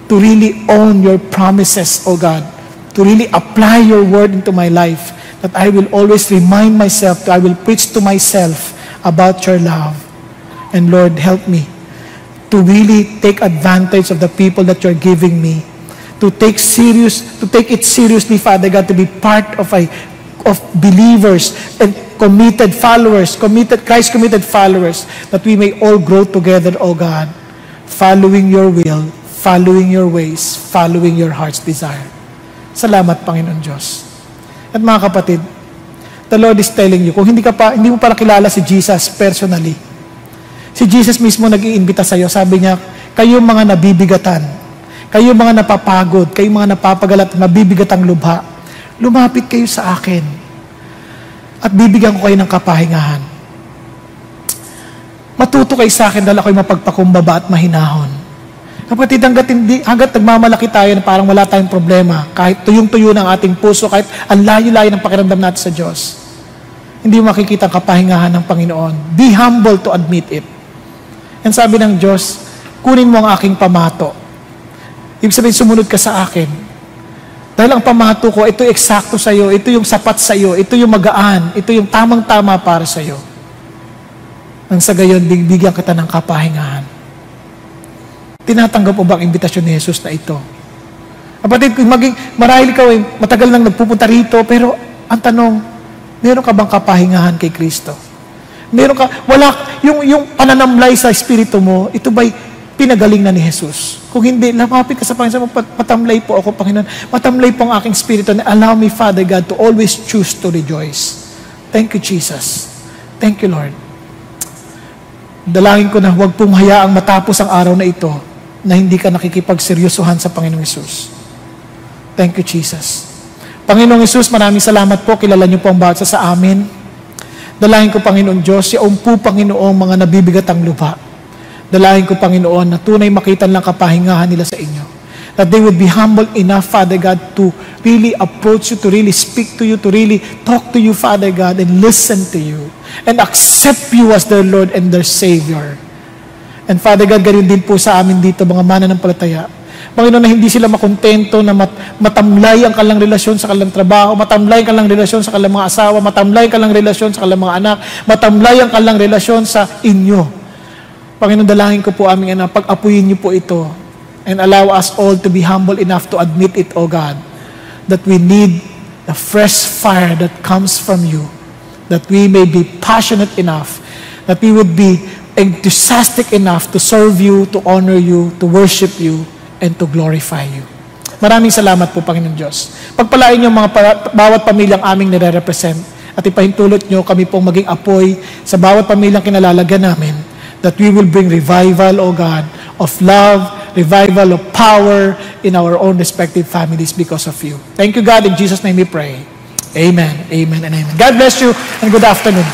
to really own your promises, O God to really apply your word into my life, that I will always remind myself, that I will preach to myself about your love. And Lord, help me to really take advantage of the people that you're giving me, to take serious, to take it seriously, Father God, to be part of a of believers and committed followers, committed Christ committed followers, that we may all grow together, O God, following your will, following your ways, following your heart's desire. Salamat, Panginoon Diyos. At mga kapatid, the Lord is telling you, kung hindi, ka pa, hindi mo para kilala si Jesus personally, si Jesus mismo nag-iimbita sa iyo, sabi niya, kayo mga nabibigatan, kayo mga napapagod, kayo mga napapagalat, mabibigatang lubha, lumapit kayo sa akin at bibigyan ko kayo ng kapahingahan. Matuto kayo sa akin dahil ako'y mapagpakumbaba at mahinahon Kapatid, hanggat, hindi, hanggat nagmamalaki tayo na parang wala tayong problema, kahit tuyong-tuyo ng ating puso, kahit ang layo-layo ng pakiramdam natin sa Diyos, hindi makikita ang kapahingahan ng Panginoon. Be humble to admit it. And sabi ng Diyos, kunin mo ang aking pamato. Ibig sabihin, sumunod ka sa akin. Dahil ang pamato ko, ito eksakto sa iyo, ito yung sapat sa iyo, ito yung magaan, ito yung tamang-tama para sa iyo. Nang sa gayon, bigyan kita ng kapahingahan. Tinatanggap mo ba ang imbitasyon ni Jesus na ito? Kapatid, kung maging, marahil ikaw ay matagal nang nagpupunta rito, pero ang tanong, meron ka bang kapahingahan kay Kristo? Meron ka, wala, yung, yung pananamlay sa espiritu mo, ito ba'y pinagaling na ni Jesus? Kung hindi, lamapit ka sa Panginoon, matamlay po ako, Panginoon. Matamlay po ang aking espiritu na allow me, Father God, to always choose to rejoice. Thank you, Jesus. Thank you, Lord. Dalangin ko na huwag pong hayaang matapos ang araw na ito na hindi ka nakikipagseryosohan sa Panginoong Isus. Thank you, Jesus. Panginoong Isus, maraming salamat po. Kilala niyo po ang bawat sa amin. Dalangin ko, Panginoon Diyos, si po, Panginoon, mga nabibigat ang lupa. Dalangin ko, Panginoon, na tunay makita lang kapahingahan nila sa inyo. That they would be humble enough, Father God, to really approach you, to really speak to you, to really talk to you, Father God, and listen to you. And accept you as their Lord and their Savior. And Father God, ganun din po sa amin dito, mga mana ng palataya. Panginoon, na hindi sila makontento na mat, matamlay ang kalang relasyon sa kalang trabaho, matamlay ang kalang relasyon sa kalang mga asawa, matamlay ang kalang relasyon sa kalang mga anak, matamlay ang kalang relasyon sa inyo. Panginoon, dalangin ko po aming anak, pag-apuyin niyo po ito and allow us all to be humble enough to admit it, O God, that we need the fresh fire that comes from you, that we may be passionate enough, that we would be enthusiastic enough to serve you, to honor you, to worship you, and to glorify you. Maraming salamat po, Panginoon Diyos. Pagpalain niyo mga para, bawat pamilyang aming nire-represent at ipahintulot niyo kami pong maging apoy sa bawat pamilyang kinalalagyan namin that we will bring revival, O God, of love, revival of power in our own respective families because of you. Thank you, God. In Jesus' name we pray. Amen, amen, and amen. God bless you and good afternoon.